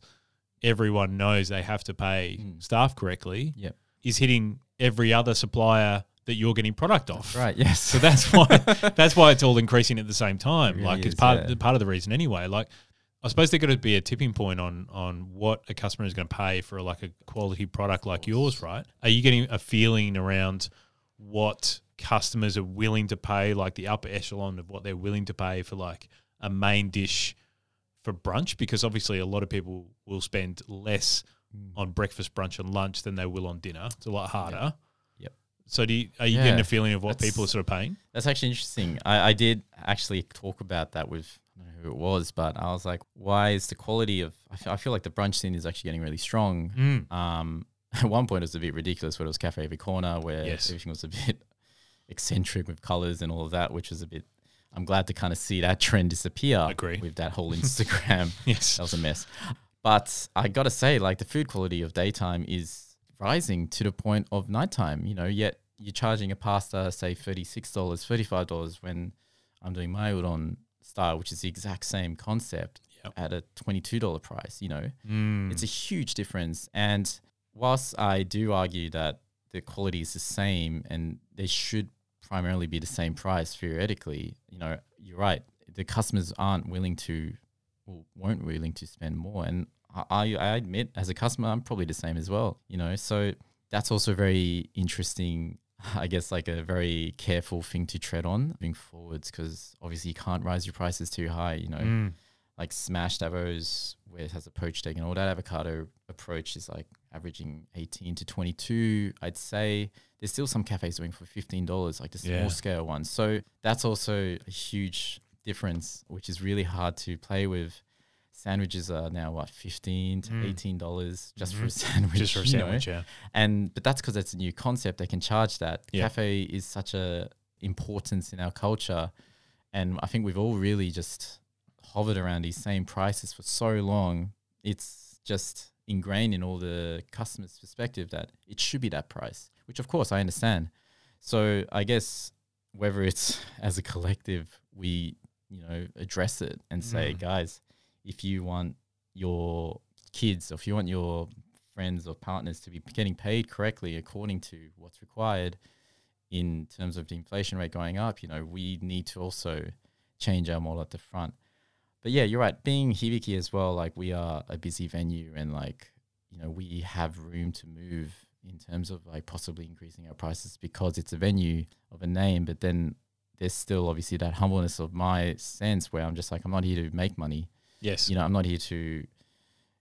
everyone knows they have to pay Mm. staff correctly Yep. is hitting every other supplier that you're getting product off. right. Yes. So that's why that's why it's all increasing at the same time. It like really it's is, part yeah. of, part of the reason anyway. Like I suppose there's got to be a tipping point on on what a customer is going to pay for like a quality product like yours, right? Are you getting a feeling around what customers are willing to pay, like the upper echelon of what they're willing to pay for like a main dish for brunch? Because obviously a lot of people will spend less mm. on breakfast, brunch, and lunch than they will on dinner. It's a lot harder. Yep. So do you, are you Yeah. getting a feeling of what people are sort of paying? That's actually interesting. I, I did actually talk about that with I don't know who it was, but I was like, why is the quality of? I feel, I feel like the brunch scene is actually getting really strong. Mm. Um, at one point, it was a bit ridiculous where it was cafe every corner, where Yes. everything was a bit eccentric with colors and all of that, which was a bit. I'm glad to kind of see that trend disappear. Agree. With that whole Instagram, Yes. that was a mess. But I gotta say, like the food quality of daytime is rising to the point of nighttime. You know, yet you're charging a pasta say thirty six dollars, thirty five dollars when I'm doing my udon style, which is the exact same concept Yep. at a twenty two dollar price. You know, Mm. it's a huge difference. And whilst I do argue that the quality is the same and they should primarily be the same price theoretically, you know, you're right. The customers aren't willing to, or weren't willing to spend more. And I, I admit, as a customer, I'm probably the same as well. You know, so that's also very interesting. I guess like a very careful thing to tread on moving forwards because obviously you can't rise your prices too high. You know, Mm. like smashed avos where it has a poached egg and all that avocado approach is like averaging 18 to 22 i'd say there's still some cafes doing for $15 like the small Yeah. scale ones so that's also a huge difference which is really hard to play with sandwiches are now what 15 to Mm. 18 dollars just for Mhm. a sandwich Just for a you know? sandwich, yeah. and but that's because it's a new concept they can charge that Yeah. cafe is such a importance in our culture and i think we've all really just hovered around these same prices for so long it's just ingrained in all the customers perspective that it should be that price which of course i understand so i guess whether it's as a collective we you know address it and say Mm. guys if you want your kids or if you want your friends or partners to be getting paid correctly according to what's required in terms of the inflation rate going up, you know, we need to also change our model at the front. But yeah, you're right. Being Hibiki as well, like we are a busy venue and like, you know, we have room to move in terms of like possibly increasing our prices because it's a venue of a name, but then there's still obviously that humbleness of my sense where I'm just like, I'm not here to make money Yes. you know, I'm not here to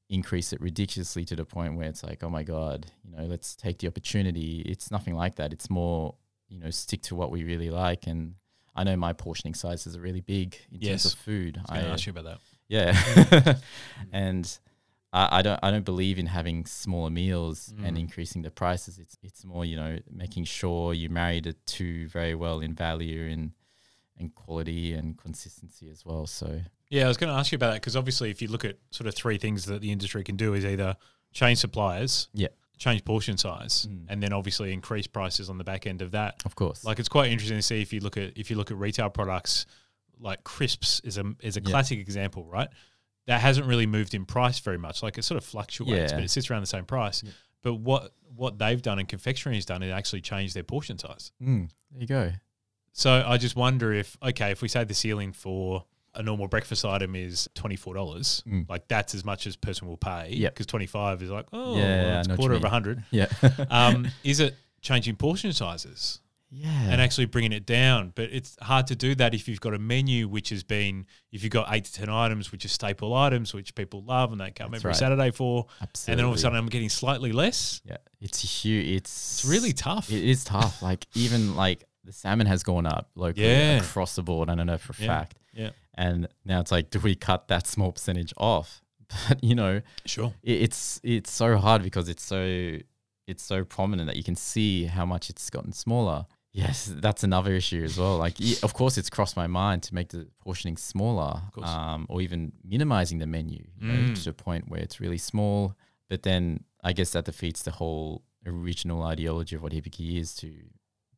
increase it ridiculously to the point where it's like, oh my God, you know, let's take the opportunity. It's nothing like that. It's more, you know, stick to what we really like. And I know my portioning sizes are really big in Yes. terms of food. I was going to ask you about that. yeah. and I, I don't I don't believe in having smaller meals and Mm. increasing the prices. It's it's more, you know, making sure you marry the two very well in value and and quality and consistency as well. So Yeah, I was going to ask you about that because obviously, if you look at sort of three things that the industry can do, is either change suppliers, Yeah. change portion size, Mm. and then obviously increase prices on the back end of that. of course. Like it's quite interesting to see if you look at if you look at retail products, like crisps is a is a Yeah. classic example, right? That hasn't really moved in price very much. Like it sort of fluctuates, Yeah. but it sits around the same price. Yeah. But what what they've done and confectionery has done is actually change their portion size. Mm, there you go. So I just wonder if okay, if we say the ceiling for a normal breakfast item is twenty four dollars, Mm. like that's as much as person will pay. Yep. because twenty five is like oh, Yeah, I it's know a quarter of a hundred. Yeah. Um, is it changing portion sizes yeah. and actually bringing it down? But it's hard to do that if you've got a menu which has been if you've got eight to ten items which are staple items which people love and they come every right. Saturday for, Absolutely. and then all of a sudden I'm getting slightly less. yeah, it's huge. It's It's really tough. It is tough. like even like the salmon has gone up locally Yeah. across the board. I don't know for a Yeah. fact. Yeah. And now it's like, do we cut that small percentage off? But you know, Sure. it, it's it's so hard because it's so it's so prominent that you can see how much it's gotten smaller. Yes, that's another issue as well. Like, yeah, of course, it's crossed my mind to make the portioning smaller, um, or even minimizing the menu you know, Mm. to a point where it's really small. But then I guess that defeats the whole original ideology of what Hibiki is to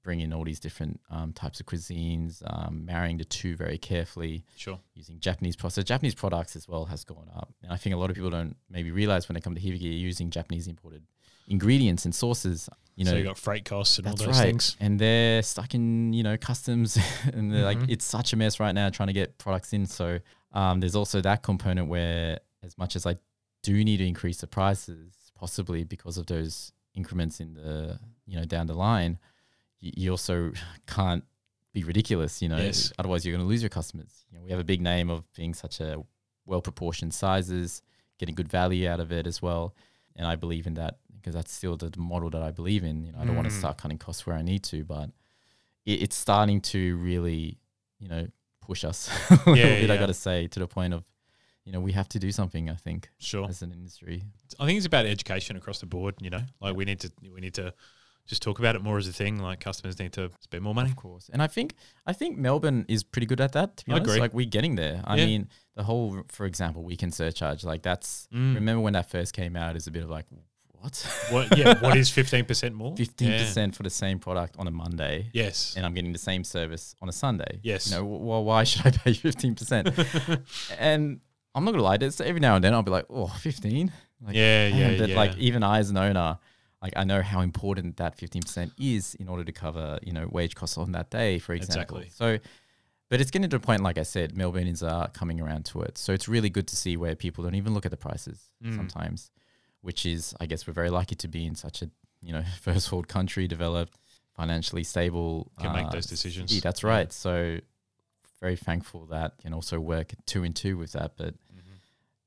bring in all these different um, types of cuisines, um, marrying the two very carefully Sure. using Japanese products. So Japanese products as well has gone up. And I think a lot of people don't maybe realize when they come to Hibiki using Japanese imported ingredients and sauces. You know, so you got freight costs and all those right. things. And they're stuck in, you know, customs and they're Mhm. like it's such a mess right now trying to get products in. So um, there's also that component where as much as I do need to increase the prices, possibly because of those increments in the, you know, down the line, you also can't be ridiculous, you know. Yes. Otherwise, you're going to lose your customers. You know, we have a big name of being such a well proportioned sizes, getting good value out of it as well, and I believe in that because that's still the model that I believe in. You know, I don't want to Mm. start cutting costs where I need to, but it, it's starting to really, you know, push us a little Yeah, bit. I yeah. got to say to the point of, you know, we have to do something. I think Sure. as an industry. I think it's about education across the board. You know, like we need to we need to just talk about it more as a thing. Like customers need to spend more money. Of course. And I think I think Melbourne is pretty good at that, to be I honest. agree. Like we're getting there. I Yeah. mean, the whole for example, weekend surcharge, like that's Mm. remember when that first came out is a bit of like what? What? Yeah. what is fifteen percent more? Fifteen Yeah. percent for the same product on a Monday. Yes. And I'm getting the same service on a Sunday. Yes. You know, well, why should I pay fifteen percent? and I'm not gonna lie, to there's every now and then I'll be like, oh, 15? Like, yeah. Yeah. Yeah. like even I as an owner, like I know how important that fifteen percent is in order to cover you know wage costs on that day, for example. Exactly. So, but it's getting to a point, like I said, Melbourneans are coming around to it. So it's really good to see where people don't even look at the prices Mm. sometimes, which is I guess we're very lucky to be in such a you know first world country, developed, financially stable. Can make uh, those decisions. city. That's Yeah. right. So very thankful that can also work two and two with that, but Mhm.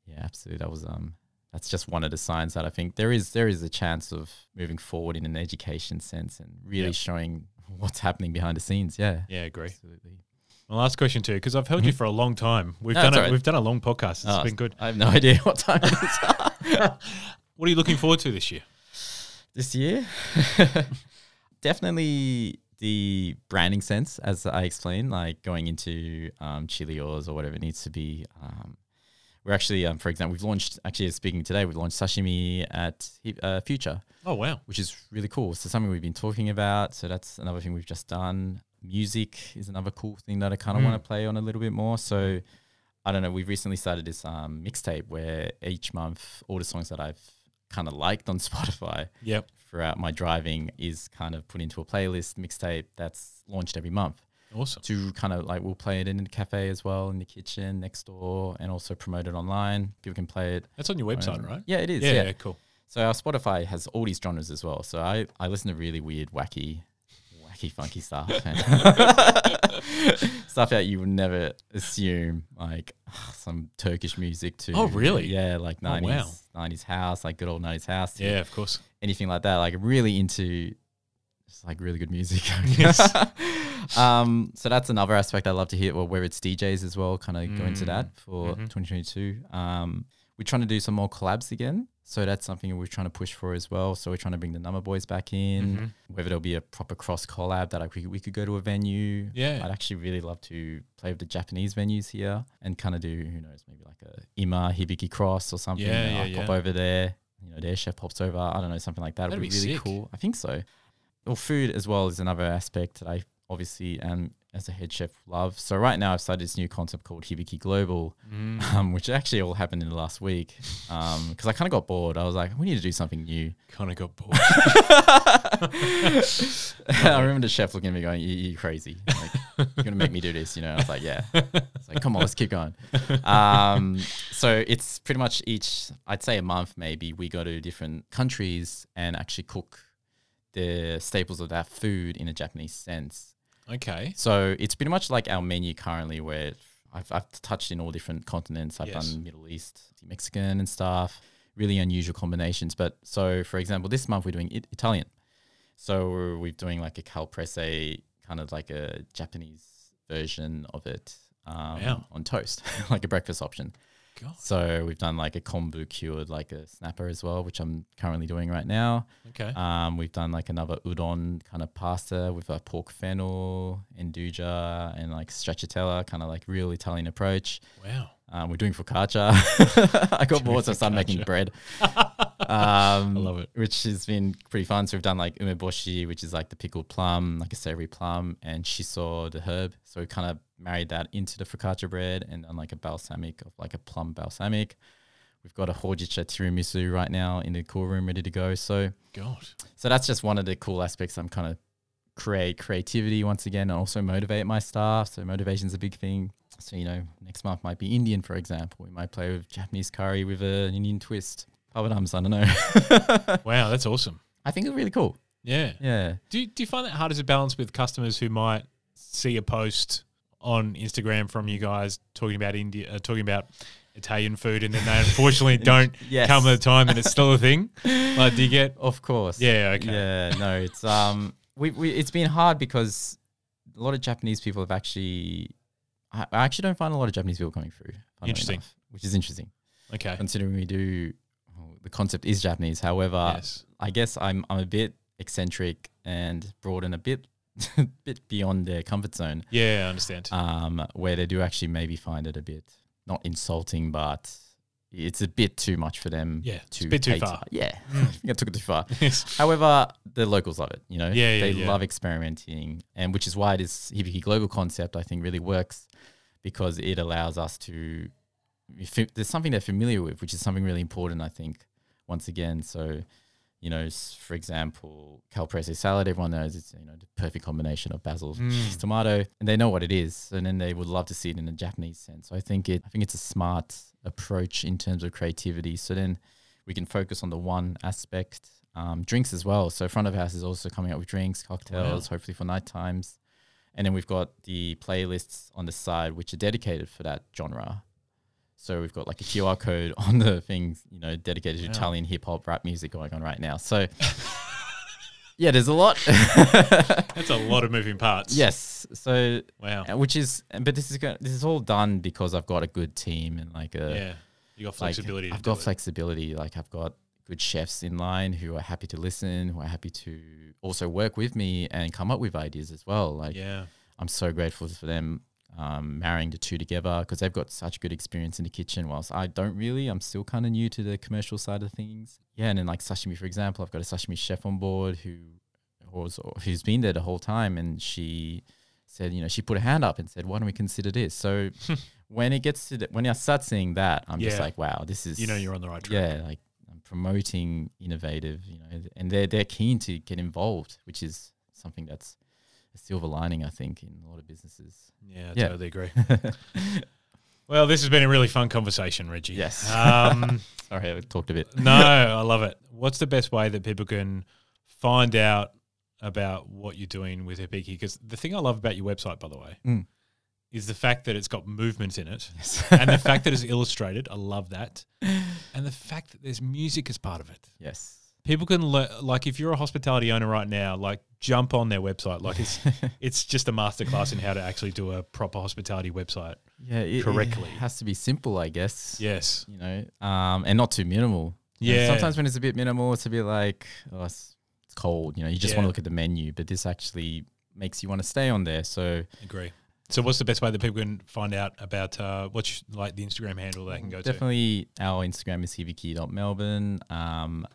yeah, absolutely. That was um that's just one of the signs that I think there is there is a chance of moving forward in an education sense and really Yep. showing what's happening behind the scenes. Yeah. Yeah. Agree. Absolutely. My last question too, because I've held you Mhm. for a long time. We've No, done a, right. we've done a long podcast. It's Oh, been good. I have no idea what time it is. What are you looking forward to this year? this year. Definitely the branding sense, as I explained, like going into um, Chilios or whatever it needs to be. Um, we're actually, um, for example, we've launched, actually speaking today, we've launched sashimi at uh, Future. Oh wow. which is really cool. So something we've been talking about. So that's another thing we've just done. Music is another cool thing that I kind of Mm. want to play on a little bit more. So I don't know. We've recently started this um, mixtape where each month all the songs that I've kind of liked on Spotify Yep. throughout my driving is kind of put into a playlist mixtape that's launched every month Awesome. to kind of like we'll play it in the cafe as well in the kitchen next door and also promote it online. People can play it. That's on your website, right? Yeah, it is. Yeah, yeah. yeah. Cool. So our Spotify has all these genres as well. So I, I listen to really weird, wacky, wacky, funky stuff. stuff that you would never assume, like some Turkish music to Oh, really? Yeah, like Oh, 90s, wow. 90s house, like good old 90s house. Yeah, of course. Anything like that. Like really into just like really good music. Yes. um, so that's another aspect I love to hear, or where it's DJs as well, kind of go into Mm. that for Mhm. 2022. Um, we're trying to do some more collabs again. So that's something we're trying to push for as well. So we're trying to bring the Number Boys back in. Mhm. Whether there'll be a proper cross collab that I, we, we could go to a venue. Yeah. I'd actually really love to play with the Japanese venues here and kind of do, who knows, maybe like a Ima Hibiki Cross or something. Yeah, yeah, I'll pop yeah. over there. You know, their chef pops over. I don't know, something like that. That'd would be be really sick. cool. I think so. Well, food as well is another aspect that I obviously am as a head chef love. So right now I've started this new concept called Hibiki Global, Mm. um, which actually all happened in the last week. Because I kind of got bored. I was like, we need to do something new. Kind of got bored. I remember the chef looking at me going, you, "You're crazy. Like, you're gonna make me do this," you know. I was like, "Yeah." It's like, "Come on, let's keep going." Um, so it's pretty much each, I'd say, a month maybe. We go to different countries and actually cook the staples of that food in a Japanese sense. okay. So it's pretty much like our menu currently, where I've, I've touched in all different continents. I've Yes. done Middle East, Mexican, and stuff. Really unusual combinations. But so, for example, this month we're doing it- Italian. So we're, we're doing like a caprese, kind of like a Japanese version of it um, Wow. on toast, like a breakfast option. God. So we've done like a kombu cured, like a snapper as well, which I'm currently doing right now. Okay. Um, we've done like another udon kind of pasta with a pork fennel, nduja, and like stracciatella, kind of like real Italian approach. wow. Um, we're doing focaccia. I got bored, so I started making bread. Um, I love it. Which has been pretty fun. So we've done like umeboshi, which is like the pickled plum, like a savory plum, and shiso, the herb. So we kind of married that into the focaccia bread and done like a balsamic of like a plum balsamic. We've got a hojicha tiramisu right now in the cool room ready to go. So God. so that's just one of the cool aspects. I'm kind of create creativity once again and also motivate my staff. So motivation's a big thing. So, you know, next month might be Indian, for example. We might play with Japanese curry with an Indian twist. Papadums, I don't know. Wow, that's awesome. I think it's really cool. Yeah. Yeah. Do you, do you find that hard as a balance with customers who might see a post on Instagram from you guys talking about India, uh, talking about Italian food, and then they unfortunately don't Yes. come at the time, and it's still a thing? Like, do you get? Of course. Yeah. Okay. Yeah, no, it's um, we, we it's been hard because a lot of Japanese people have actually. I, I actually don't find a lot of Japanese people coming through. Interesting. enough, which is interesting Okay. considering we do. well, the concept is Japanese. However, yes. I guess I'm I'm a bit eccentric and broad and a bit bit beyond their comfort zone. Yeah, I understand. Um, where they do actually maybe find it a bit not insulting, but it's a bit too much for them. Yeah, it's a bit too far. Yeah, I think I took it too far. Yes. However, the locals love it. You know, Yeah, yeah, they yeah. love experimenting, and which is why this Hibiki Global concept I think really works because it allows us to. if it- There's something they're familiar with, which is something really important. I think once again, so you know, for example, caprese salad. Everyone knows it's you know the perfect combination of basil, Mm. cheese, tomato, and they know what it is, and then they would love to see it in a Japanese sense. So I think it. I think it's a smart approach in terms of creativity. So then we can focus on the one aspect. Um, drinks as well. So front of house is also coming up with drinks, cocktails, hopefully for night times. And then we've got the playlists on the side which are dedicated for that genre. So we've got like a QR code on the thing, you know, dedicated to Yeah. Italian hip hop rap music going on right now. So yeah, there's a lot. That's a lot of moving parts. yes. So Wow. uh, which is but this is this is all done because I've got a good team and like a Yeah. You got like, flexibility. I've to do got it. flexibility. Like I've got good chefs in line who are happy to listen, who are happy to also work with me and come up with ideas as well. Like Yeah. I'm so grateful for them um, marrying the two together because they've got such good experience in the kitchen. Whilst I don't really, I'm still kind of new to the commercial side of things. Yeah, and then like sashimi, for example, I've got a sashimi chef on board who was who's been there the whole time, and she said, you know, she put a hand up and said, "Why don't we consider this?" So when it gets to the, when I start seeing that, I'm just like, wow, this is You know you're on the right track. yeah, like I'm promoting innovative, you know, and they're they're keen to get involved, which is something that's a silver lining, I think, in a lot of businesses. Yeah, I Yeah. totally agree. well, this has been a really fun conversation, Reiji. Yes. Um, Sorry, I talked a bit. no, I love it. What's the best way that people can find out about what you're doing with Hibiki? Because the thing I love about your website, by the way, Mm. is the fact that it's got movement in it, Yes. and the fact that it's illustrated. I love that, and the fact that there's music as part of it. yes. People can le- like if you're a hospitality owner right now, like jump on their website. Like it's it's just a masterclass in how to actually do a proper hospitality website. yeah, it, correctly. It has to be simple, I guess. Yes. You know, um, and not too minimal. Yeah. sometimes when it's a bit minimal, it's a bit like, oh, it's, it's cold. You know, you just want to look at the menu, but this actually makes you want to stay on there. So Agree. So, what's the best way that people can find out about uh, what's like the Instagram handle they can go to? Definitely, our Instagram is hibiki.melbourne. Um,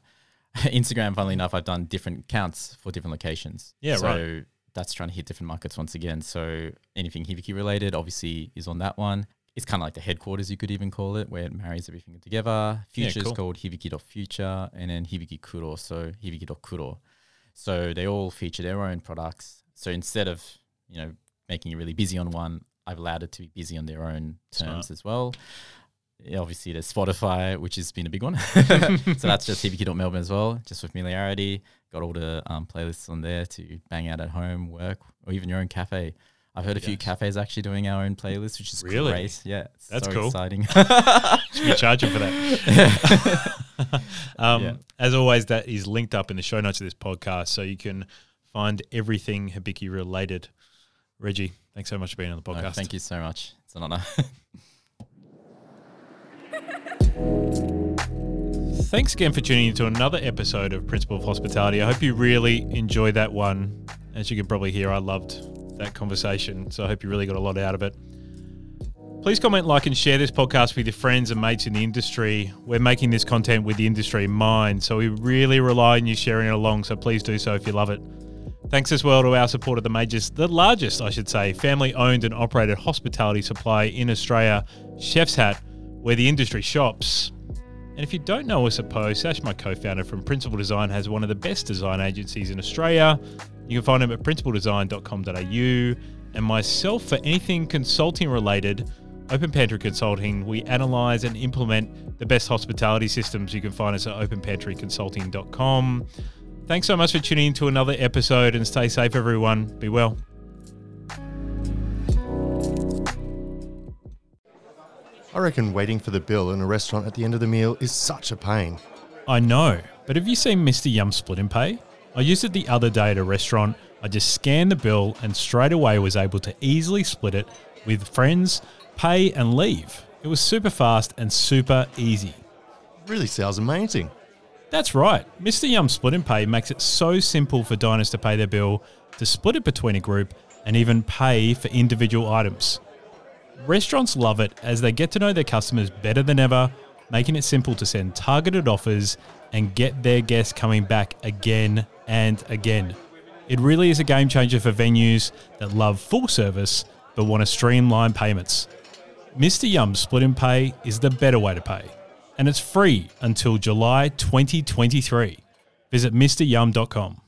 Instagram, funnily enough, I've done different counts for different locations. Yeah, so right. that's trying to hit different markets once again. So anything Hibiki related, obviously, is on that one. It's kind of like the headquarters, you could even call it, where it marries everything together. Yeah, Future cool. is called hibiki.future, and then hibiki kuro, so hibiki.kuro. So they all feature their own products. So instead of you know making you really busy on one, I've allowed it to be busy on their own terms Smart. as well. Yeah, obviously, there's Spotify, which has been a big one. so that's just hibiki.melbourne as well, just for familiarity. Got all the um, playlists on there to bang out at home, work, or even your own cafe. I've heard a few Yes. cafes actually doing our own playlists, which is Really? great. Yeah, That's so cool. exciting. Should be charging for that. um, Yeah. As always, that is linked up in the show notes of this podcast, so you can find everything Hibiki related. Reiji, thanks so much for being on the No, podcast. thank you so much. It's an honor. Thanks again for tuning into another episode of Principle of Hospitality. I hope you really enjoyed that one. As you can probably hear, I loved that conversation, so I hope you really got a lot out of it. Please comment, like, and share this podcast with your friends and mates in the industry. We're making this content with the industry in mind, so we really rely on you sharing it along, so please do so if you love it. Thanks as well to our support of the majors, the largest, I should say, family owned and operated hospitality supply in Australia, Chef's Hat, where the industry shops. And if you don't know us at POH, Sash, my co founder from Principal Design, has one of the best design agencies in Australia. You can find him at principaldesign.com.au. And myself, for anything consulting related, Open Pantry Consulting, we analyze and implement the best hospitality systems. You can find us at openpantryconsulting.com. Thanks so much for tuning in to another episode and stay safe, everyone. Be well. I reckon waiting for the bill in a restaurant at the end of the meal is such a pain. I know, but have you seen Mr. Yum Split and Pay? I used it the other day at a restaurant. I just scanned the bill and straight away was able to easily split it with friends, pay, and leave. It was super fast and super easy. Really sounds amazing. That's right. Mr. Yum Split and Pay makes it so simple for diners to pay their bill, to split it between a group, and even pay for individual items. Restaurants love it as they get to know their customers better than ever, making it simple to send targeted offers and get their guests coming back again and again. It really is a game changer for venues that love full service but want to streamline payments. Mr. Yum Split and Pay is the better way to pay, and it's free until July 2023. Visit MrYum.com.